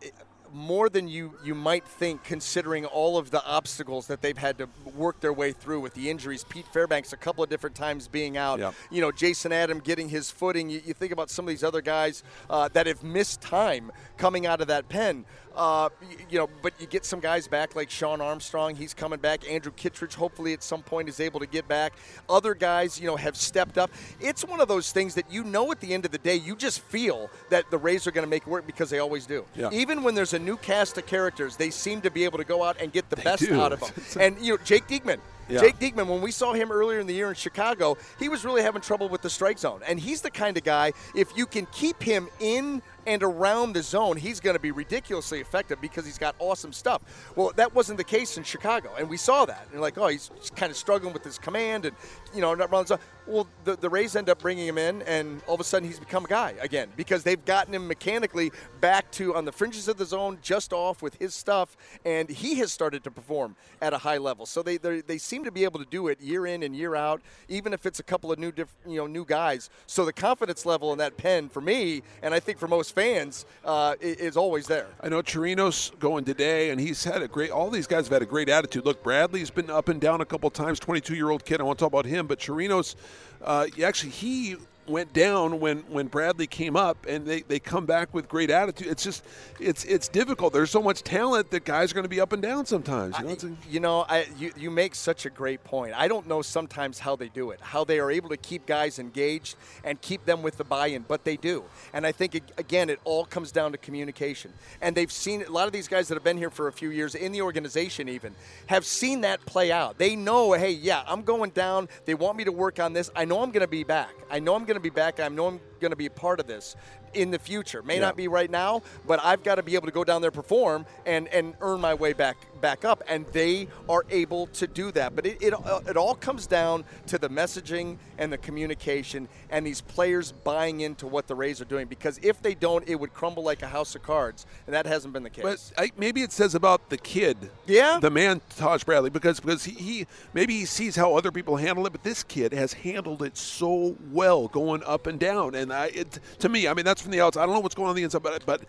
More than you, you might think, considering all of the obstacles that they've had to work their way through with the injuries. Pete Fairbanks, a couple of different times being out. Yep. You know, Jason Adam getting his footing. You, you think about some of these other guys uh, that have missed time coming out of that pen. Uh, you know, but you get some guys back like Shawn Armstrong. He's coming back. Andrew Kittredge, hopefully at some point, is able to get back. Other guys, you know, have stepped up. It's one of those things that you know at the end of the day, you just feel that the Rays are going to make it work because they always do. Yeah. Even when there's a new cast of characters, they seem to be able to go out and get the They best do. out of them. and you know, Jake Diekman. Yeah. Jake Diekman, when we saw him earlier in the year in Chicago, he was really having trouble with the strike zone. And he's the kind of guy, if you can keep him in and around the zone, he's going to be ridiculously effective because he's got awesome stuff. Well, that wasn't the case in Chicago, and we saw that. And like, oh, he's kind of struggling with his command and, you know, not zone. Well, the, the Rays end up bringing him in, and all of a sudden he's become a guy again because they've gotten him mechanically back to on the fringes of the zone, just off with his stuff, and he has started to perform at a high level. So they they they seem to be able to do it year in and year out, even if it's a couple of new diff, you know new guys. So the confidence level in that pen for me, and I think for most fans, uh, is always there. I know Chirinos going today, and he's had a great. All these guys have had a great attitude. Look, Bradley's been up and down a couple times. Twenty-two-year-old kid. I want to talk about him, but Chirinos uh, actually he went down when when Bradley came up, and they, they come back with great attitude. It's just it's it's difficult. There's so much talent that guys are going to be up and down sometimes. You know? A- You know, I, you, you make such a great point. I don't know sometimes how they do it, how they are able to keep guys engaged and keep them with the buy-in, but they do. And I think ag- again, it all comes down to communication. And they've seen a lot of these guys that have been here for a few years in the organization, even have seen that play out. They know, hey, yeah, I'm going down. They want me to work on this. I know I'm going to be back. I know I'm going to be back. I know I'm going to be a part of this in the future. May Yeah. not be right now, but I've got to be able to go down there, perform, and and earn my way back back up. And they are able to do that. But it it, uh, it all comes down to the messaging and the communication and these players buying into what the Rays are doing. Because if they don't, it would crumble like a house of cards, and that hasn't been the case. But I, maybe it says about the kid, Yeah? the man Taj Bradley, because because he, he maybe he sees how other people handle it, but this kid has handled it so well, going up and down. And I, it, to me, I mean, that's from the outside. I don't know what's going on, the inside, but but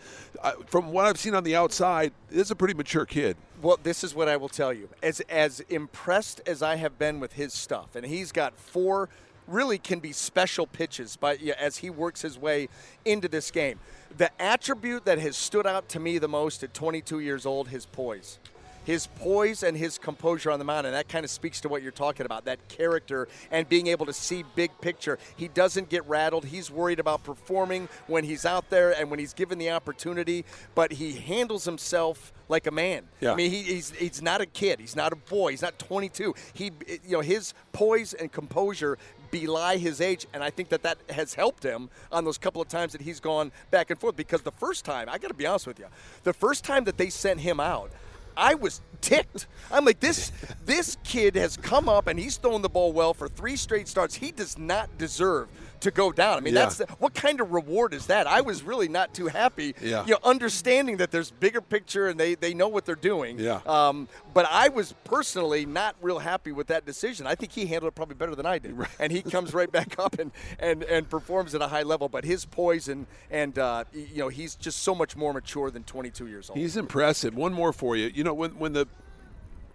uh, from what I've seen on the outside, this is a pretty mature kid. Well, this is what I will tell you. As as impressed as I have been with his stuff, and he's got four really can be special pitches by yeah, as he works his way into this game. The attribute that has stood out to me the most at 22 years old, his poise. His poise and his composure on the mound, and that kind of speaks to what you're talking about that character and being able to see big picture. He doesn't get rattled. He's worried about performing when he's out there and when he's given the opportunity, but he handles himself like a man. Yeah. I mean, he, he's he's not a kid. He's not a boy. He's not 22. He, you know, his poise and composure belie his age, and I think that that has helped him on those couple of times that he's gone back and forth. Because the first time, I got to be honest with you, the first time that they sent him out. I was ticked. I'm like this. This kid has come up and he's thrown the ball well for three straight starts. He does not deserve to go down. I mean, Yeah. that's what kind of reward is that? I was really not too happy. Yeah. You know, understanding that there's bigger picture and they they know what they're doing. Yeah. Um, but I was personally not real happy with that decision. I think he handled it probably better than I did, and he comes right back up and, and, and performs at a high level. But his poise and and uh, you know he's just so much more mature than 22 years old. He's impressive. One more for you. You know, when when the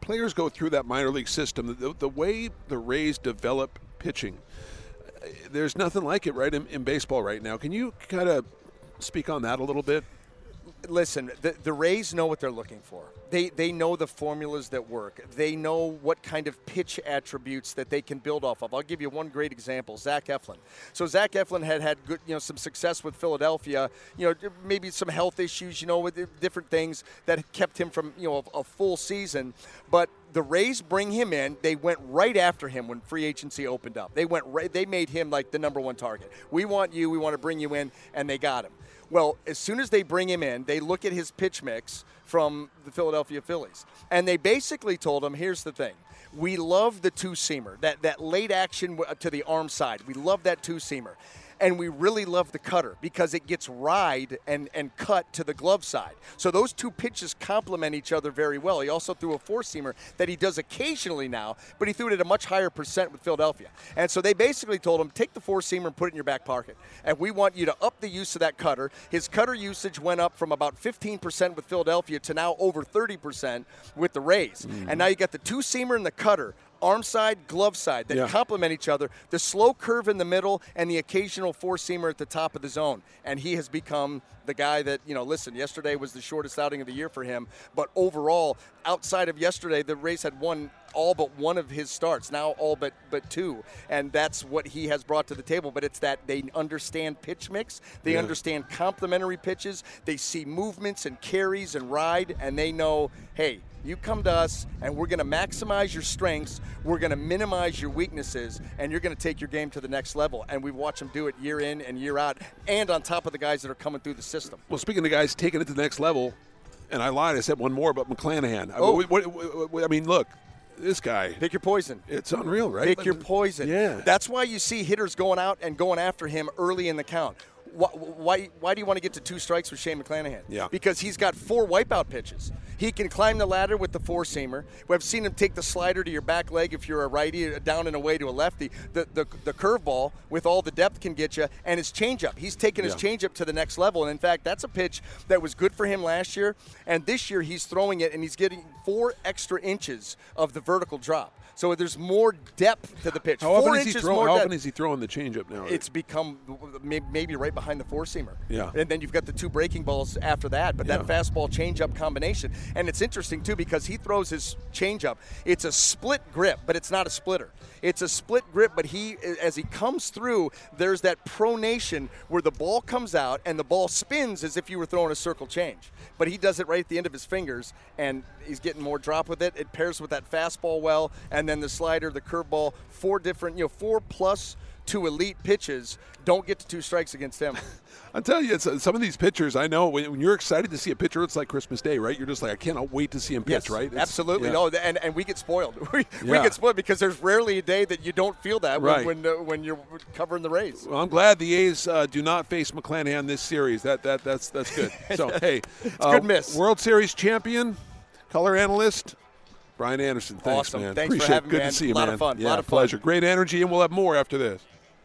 players go through that minor league system, the, the way the Rays develop pitching, there's nothing like it, right, in, in baseball right now. Can you kind of speak on that a little bit? listen, the, the Rays know what they're looking for. They they know the formulas that work. They know what kind of pitch attributes that they can build off of. I'll give you one great example: Zach Eflin. So Zach Eflin had had good, you know, some success with Philadelphia. You know, maybe some health issues, you know, with different things that kept him from you know a, a full season. But the Rays bring him in. They went right after him when free agency opened up. They went right. They made him like the number one target. We want you. We want to bring you in, and they got him. Well, as soon as they bring him in, they look at his pitch mix from the Philadelphia Phillies. And they basically told him, here's the thing. We love the two seamer, that, that late action to the arm side. We love that two seamer. And we really love the cutter because it gets ride and, and cut to the glove side. So those two pitches complement each other very well. He also threw a four seamer that he does occasionally now, but he threw it at a much higher percent with Philadelphia. And so they basically told him, take the four seamer and put it in your back pocket. And we want you to up the use of that cutter. His cutter usage went up from about 15% with Philadelphia to now over 30% with the Rays. And mm-hmm. now you got the two seamer and the cutter arm side, glove side that Yeah. complement each other. The slow curve in the middle and the occasional four seamer at the top of the zone. And he has become the guy that, you know, listen, yesterday was the shortest outing of the year for him. But overall, outside of yesterday, the Rays had won all but one of his starts, now all but but two. And that's what he has brought to the table. But it's that they understand pitch mix, they Yeah. understand complementary pitches, they see movements and carries and ride, and they know, hey, you come to us and we're going to maximize your strengths, we're going to minimize your weaknesses, and you're going to take your game to the next level. And we watch them do it year in and year out, and on top of the guys that are coming through the system. Well, speaking of guys taking it to the next level, and I lied, I said one more about McClanahan. I- Oh. what- what- I mean, look, this guy. Pick your poison. It's unreal, right? Pick your poison. Yeah. That's why you see hitters going out and going after him early in the count. Why, why, why do you want to get to two strikes with Shane McClanahan? Yeah. Because he's got four wipeout pitches. He can climb the ladder with the four seamer. We've seen him take the slider to your back leg if you're a righty, uh, down and away to a lefty. The the, the curveball with all the depth can get you, and his changeup. He's taken his Yeah. changeup to the next level. And in fact, that's a pitch that was good for him last year. And this year, he's throwing it, and he's getting four extra inches of the vertical drop. So there's more depth to the pitch. How often is he inches throwing? more How often is he throwing the changeup now? It's become maybe right behind the four seamer. Yeah. And then you've got the two breaking balls after that, but that fastball changeup combination. And it's interesting too because he throws his changeup. It's a split grip, but it's not a splitter. It's a split grip, but he as he comes through, there's that pronation where the ball comes out and the ball spins as if you were throwing a circle change. But he does it right at the end of his fingers, and he's getting more drop with it. It pairs with that fastball well, and then the slider, the curveball, four different, you know, four plus two elite pitches. Don't get to two strikes against him. I'm telling you, it's, uh, some of these pitchers, I know when, when you're excited to see a pitcher, it's like Christmas Day, right? You're just like, I cannot wait to see him pitch, Yes, right? It's- absolutely. yeah. No, and, and we get spoiled. we, we get spoiled because there's rarely a day that you don't feel that Right. when when, uh, when you're covering the Rays. Well, I'm glad the A's uh, do not face McClanahan this series. That that that's that's good. So hey, it's good miss. World Series champion, color analyst. Brian Anderson, thanks, Awesome. man. Thanks for having it. Good me, man. to see you, man. A Lot of fun. Yeah, Lot of fun. pleasure. Great energy, and we'll have more after this.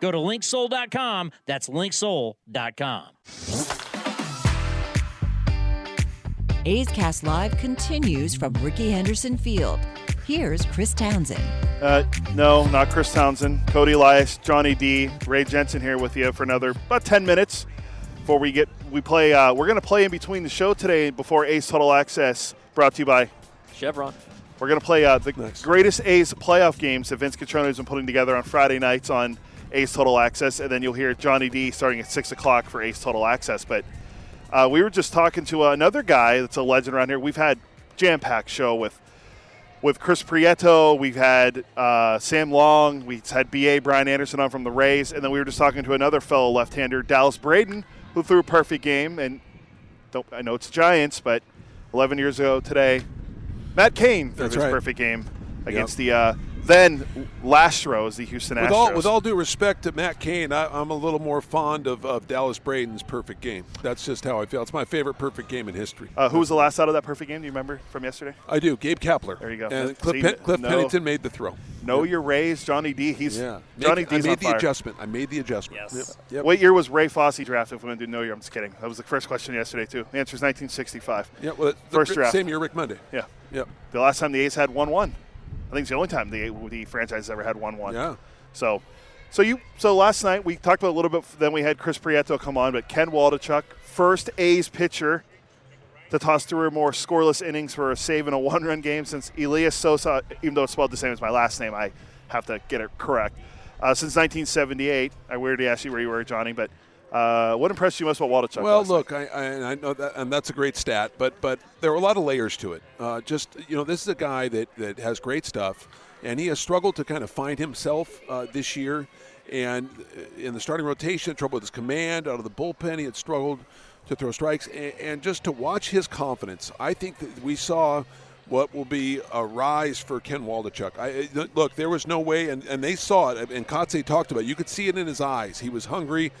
Go to linksoul.com. That's linksoul.com. A's Cast Live continues from Rickey Henderson Field. Here's Chris Townsend. Uh, no, not Chris Townsend. Cody Elias, Johnny D, Ray Jensen here with you for another about 10 minutes before we get we play. Uh, we're going to play in between the show today before A's Total Access, brought to you by. Chevron. We're going to play uh, the greatest A's playoff games that Vince Cotroneo has been putting together on Friday nights on A's Total Access, and then you'll hear Johnny D starting at six o'clock for A's Total Access. But uh, we were just talking to another guy that's a legend around here. We've had jam-packed show with with Chris Prieto. We've had uh, Sam Long. We've had BA Brian Anderson on from the Rays, and then we were just talking to another fellow left-hander, Dallas Braden, who threw a perfect game. And don't, I know it's Giants, but 11 years ago today, Matt Cain threw That's his right. perfect game against the uh, then last row is the Houston With Astros. all, with all due respect to Matt Cain, I, I'm a little more fond of, of Dallas Braden's perfect game. That's just how I feel. It's my favorite perfect game in history. uh, who was the last out of that perfect game? Do you remember from yesterday? I do. Gabe Kapler. There you go. And Cliff, See, Pen- Cliff no- Pennington made the throw. Know your Rays, Johnny D. He's Yeah. Johnny Make- I made the fire. adjustment. I made the adjustment. Yes. Yep. Yep. What year was Ray Fosse drafted? If we do know year, I'm just kidding. That was the first question yesterday too. The answer is 1965. Yeah, well, the First fir- draft. Same year, Rick Monday. Yeah. Yep. The last time the A's had one one. I think it's the only time the the franchise has ever had one one. Yeah. So, so you so last night we talked about a little bit. Then we had Chris Prieto come on, but Ken Waldichuk, first A's pitcher to toss through a more scoreless innings for a save in a one-run game since Elias Sosa. Even though it's spelled the same as my last name, I have to get it correct. Uh, since 1978, I weirdly asked you where you were, Johnny, but uh, what impressed you most about Waldichuk? Well, look, I, I, I know that, and that's a great stat, but but there are a lot of layers to it. Uh, just you know, this is a guy that that has great stuff, and he has struggled to kind of find himself uh, this year. And uh, in the starting rotation, trouble with his command out of the bullpen, he had struggled to throw strikes, and, and just to watch his confidence, I think that we saw what will be a rise for Ken Waldichuk. I, I- look, there was no way, and, and they saw it, and Kotsay talked about it. You could see it in his eyes. He was hungry,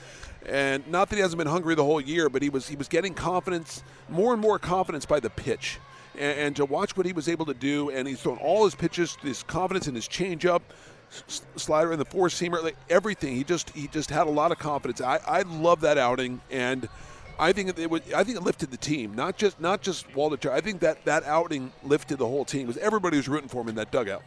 and not that he hasn't been hungry the whole year, but he was he was getting confidence, more and more confidence by the pitch. And, and to watch what he was able to do, and he's thrown all his pitches, his confidence in his changeup, s- slider and the four seamer, like everything. He just he just had a lot of confidence. I, I love that outing, and I think it would. I think it lifted the team, not just not just Waldichuk. I think that that outing lifted the whole team because everybody was rooting for him in that dugout.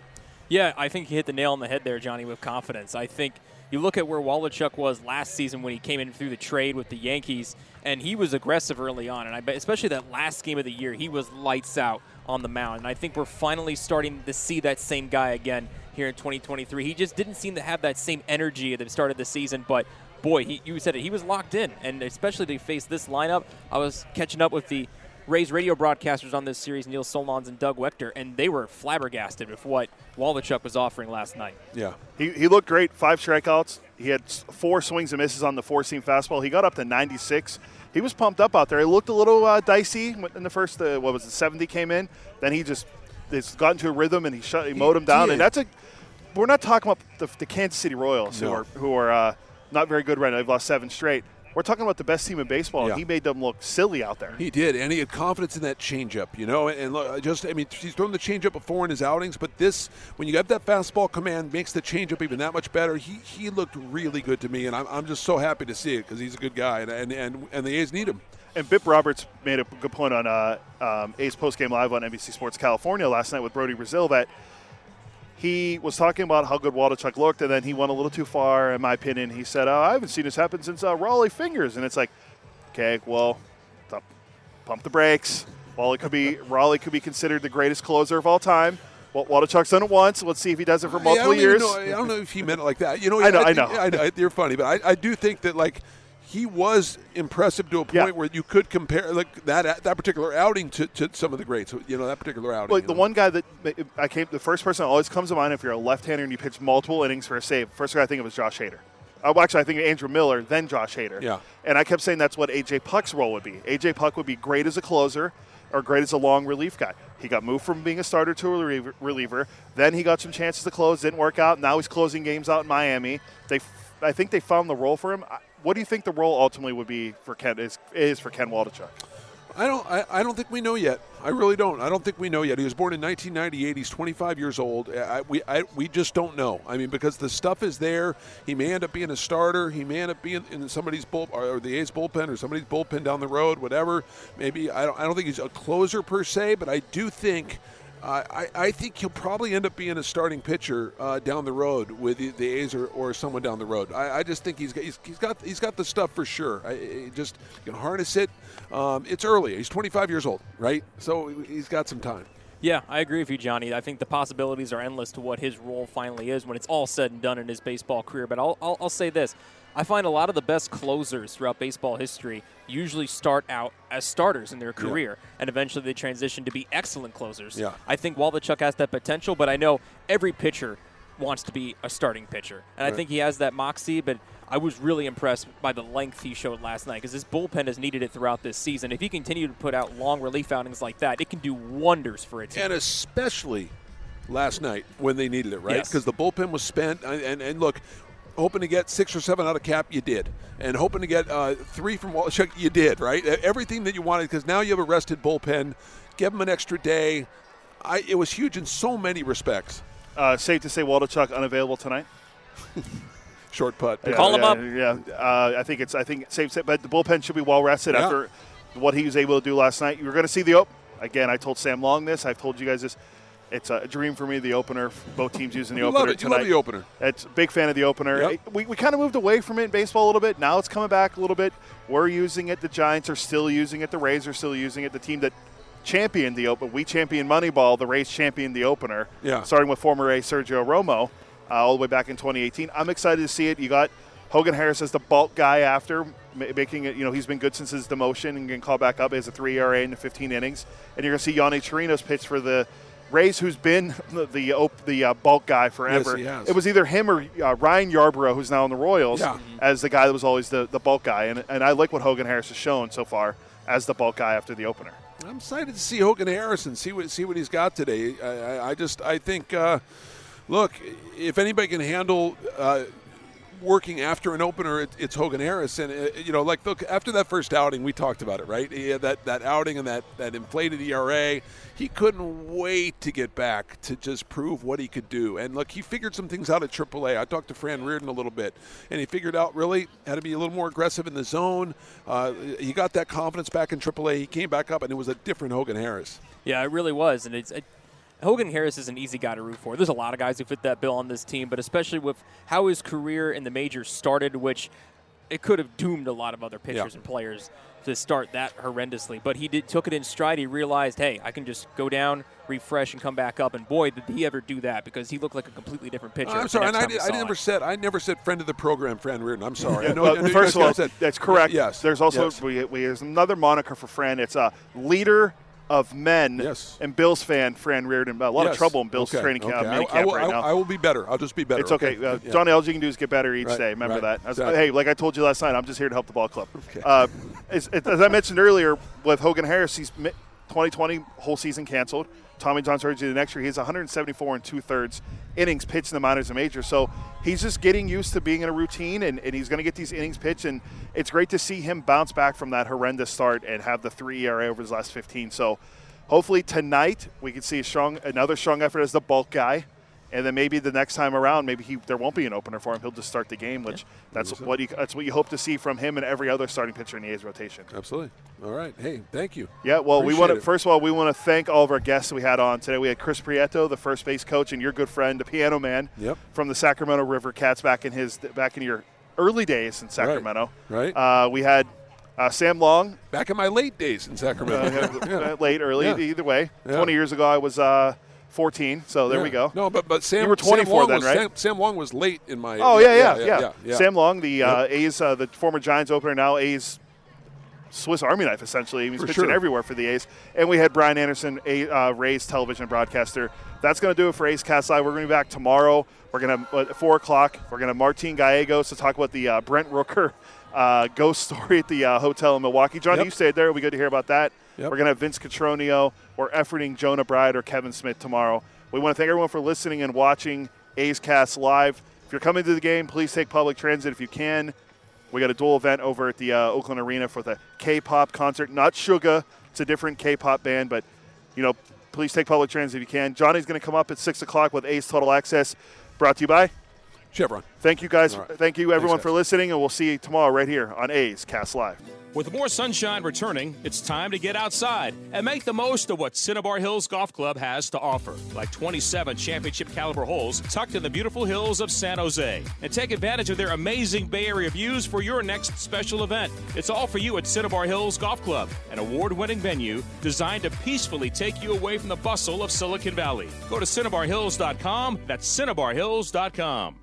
Yeah, I think he hit the nail on the head there, Johnny, with confidence. I think you look at where Waldichuk was last season when he came in through the trade with the Yankees, and he was aggressive early on. And I bet, especially that last game of the year, he was lights out on the mound. And I think we're finally starting to see that same guy again here in 2023. He just didn't seem to have that same energy at the start of the season, but boy, he, you said it, he was locked in. And especially to face this lineup, I was catching up with the Rays radio broadcasters on this series, Neil Solondz and Doug Wechter, and they were flabbergasted with what Waldichuk was offering last night. Yeah. He, he looked great. Five strikeouts. He had four swings and misses on the four seam fastball. He got up to 96. He was pumped up out there. He looked a little uh, dicey in the first, uh, what was it, 70 came in. Then he just it's got into a rhythm and he shut, he mowed him down. did. And that's a, we're not talking about the, the Kansas City Royals who are, who are uh, not very good right now. They've lost seven straight. We're talking about the best team in baseball. Yeah. and He made them look silly out there. He did, and he had confidence in that changeup, you know. And look, just, I mean, he's thrown the changeup before in his outings, but this, when you have that fastball command, makes the changeup even that much better. He he looked really good to me, and I'm, I'm just so happy to see it because he's a good guy, and, and and and the A's need him. And Bip Roberts made a good point on uh, um, A's Post Game Live on NBC Sports California last night with Brody Brazil that he was talking about how good Waldichuk looked, and then he went a little too far, in my opinion. He said, oh, I haven't seen this happen since uh, Rollie Fingers. And it's like, okay, well, pump the brakes. Rollie could be Rollie could be considered the greatest closer of all time. Well, Waldichuk's done it once. Let's see if he does it for multiple don't years. know- I don't know if he meant it like that. You know, I know, I think- know. I know. You're funny, but I, I do think that like he was impressive to a point Yeah. where you could compare like that that particular outing to, to some of the greats. You know, that particular outing. Like the know. one guy that I came, the first person that always comes to mind if you're a left-hander and you pitch multiple innings for a save. First guy I think of was Josh Hader. Uh, well, actually, I think Andrew Miller, then Josh Hader. Yeah. And I kept saying that's what AJ Puk's role would be. AJ Puk would be great as a closer or great as a long relief guy. He got moved from being a starter to a reliever. Then he got some chances to close, didn't work out. Now he's closing games out in Miami. They, I think they found the role for him. I- What do you think the role ultimately would be for Ken? Is, is for Ken Waldichuk? I don't. I, I don't think we know yet. I really don't. I don't think we know yet. He was born in 1998. He's 25 years old. I, we I, we just don't know. I mean, because the stuff is there. He may end up being a starter. He may end up being in somebody's bull or the A's bullpen or somebody's bullpen down the road. Whatever. Maybe I don't. I don't think he's a closer per se, but I do think. I, I think he'll probably end up being a starting pitcher uh, down the road with the, A's or, or someone down the road. I, I just think he's got, he's, he's got he's got the stuff for sure. I, just can harness it. Um, it's early. He's 25 years old, right? So he's got some time. Yeah, I agree with you, Johnny. I think the possibilities are endless to what his role finally is when it's all said and done in his baseball career. But I'll, I'll, I'll say this. I find a lot of the best closers throughout baseball history usually start out as starters in their career, and eventually they transition to be excellent closers. Yeah. I think Waldichuk has that potential, but I know every pitcher wants to be a starting pitcher, and I think he has that moxie. But I was really impressed by the length he showed last night because his bullpen has needed it throughout this season. If he continue to put out long relief outings like that, it can do wonders for a team. And especially last night when they needed it, right? Yes. Because the bullpen was spent. And, and, and look, hoping to get six or seven out of Cap, you did. And hoping to get uh, three from Waldichuk, you did, right? Everything that you wanted because now you have a rested bullpen. Give them an extra day. I, it was huge in so many respects. Uh, safe to say Waldichuk unavailable tonight. Short putt. Yeah, Call him yeah, up. Yeah, uh, I think it's. I think it's safe. But the bullpen should be well rested Yeah. after what he was able to do last night. You're going to see the. Oh, again, I told Sam Long this. I've told you guys this. It's a dream for me. The opener, both teams using the You opener love it. You tonight. love the opener. It's a big fan of the opener. Yep. It- We, we kind of moved away from it in baseball a little bit. Now it's coming back a little bit. We're using it. The Giants are still using it. The Rays are still using it. The team that championed the open, we championed Moneyball. The Rays championed the opener. Yeah. Starting with former Ray Sergio Romo, uh, all the way back in 2018. I'm excited to see it. You got Hogan Harris as the bulk guy after making it. You know he's been good since his demotion and can call back up as a three ERA in the 15 innings. And you're going to see Yonny Chirinos pitch for the. Rays, who's been the the, the uh, bulk guy forever. he has. It was either him or uh, Ryan Yarbrough, who's now in the Royals, Yeah. as the guy that was always the, the bulk guy. And, and I like what Hogan Harris has shown so far as the bulk guy after the opener. I'm excited to see Hogan Harrison. See what see what he's got today. I, I, I just I think, uh, look, if anybody can handle. Working after an opener, it, it's Hogan Harris, and uh, you know, like look after that first outing, we talked about it, right? That that outing and that that inflated ERA. He couldn't wait to get back to just prove what he could do. And look, he figured some things out at AAA. I talked to Fran Riordan a little bit, and he figured out really how to be a little more aggressive in the zone. Uh, he got that confidence back in AAA. He came back up, and it was a different Hogan Harris. Yeah, it really was, and it's. It, Hogan Harris is an easy guy to root for. There's a lot of guys who fit that bill on this team, but especially with how his career in the majors started, which it could have doomed a lot of other pitchers Yeah. and players to start that horrendously. But he did took it in stride. He realized, hey, I can just go down, refresh, and come back up. And boy, did he ever do that because he looked like a completely different pitcher. I'm sorry, and I, did, I never him. said I never said friend of the program, Fran Riordan. I'm sorry. I Yeah, know, well, I know first of all, said- that's correct. Yes. There's also Yes. we, we, there's another moniker for Fran. It's a leader of men. Yes. And Bills fan, Fran Riordan. A lot of trouble in Bills Okay, training camp, okay. mini I, I will, right now. I will be better. I'll just be better. It's okay. Uh, Yeah. Johnny, all you can do is get better each Right, day. Remember right. that. Was- Exactly. Hey, like I told you last night, I'm just here to help the ball club. Uh, as, as I mentioned earlier, with Hogan Harris, he's 2020 whole season canceled. Tommy John surgery the next year. He has 174 and two thirds innings pitched in the minors and majors. So he's just getting used to being in a routine, and, and he's going to get these innings pitched. And it's great to see him bounce back from that horrendous start and have the three ERA over his last 15. So hopefully tonight we can see a strong, another strong effort as the bulk guy. And then maybe the next time around, maybe he there won't be an opener for him. He'll just start the game, which that's what you that's what you hope to see from him and every other starting pitcher in the A's rotation. Absolutely. All right. Hey, thank you. Yeah, well, we want to first of all we want to thank all of our guests we had on today. We had Chris Prieto, the first base coach, and your good friend, the piano man, Yep. from the Sacramento River Cats back in his back in your early days in Sacramento. Right. Uh, we had uh, Sam Long, Back in my late days in Sacramento. uh, late, early, Yeah. either way. Yeah. Twenty years ago, I was uh, 14, so there Yeah. we go. No, but but Sam You were Sam 24 Long then, was, right? Sam, Sam Long was late in my. Oh yeah, yeah, yeah. Sam Long. Long, the uh, A's, uh, the former Giants opener, now A's Swiss Army knife, essentially. He's For pitching sure. everywhere for the A's. And we had Brian Anderson, a uh, Rays television broadcaster. That's going to do it for A's Cast Live. We're going to be back tomorrow. We're going to at four o'clock. We're going to Martin Gallegos to talk about the uh, Brent Rooker uh, ghost story at the uh, hotel in Milwaukee. John, Yep. you stayed there. It'll be good to hear about that. Yep. We're going to have Vince Cotroneo or efforting Jonah Bride or Kevin Smith tomorrow. We want to thank everyone for listening and watching A's Cast Live. If you're coming to the game, please take public transit if you can. We got a dual event over at the uh, Oakland Arena for the K-pop concert. Not Suga, it's a different K-pop band, but you know, please take public transit if you can. Johnny's going to come up at six o'clock with A's Total Access, brought to you by Chevron. Thank you guys. All right. Thank you everyone Thanks, for listening, and we'll see you tomorrow right here on A's Cast Live. With more sunshine returning, it's time to get outside and make the most of what Cinnabar Hills Golf Club has to offer, like 27 championship caliber holes tucked in the beautiful hills of San Jose. And take advantage of their amazing Bay Area views for your next special event. It's all for you at Cinnabar Hills Golf Club, an award winning venue designed to peacefully take you away from the bustle of Silicon Valley. Go to CinnabarHills.com. That's CinnabarHills.com.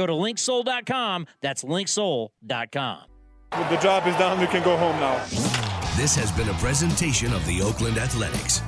Go to linksoul.com. That's linksoul.com. The job is done. We can go home now. This has been a presentation of the Oakland Athletics.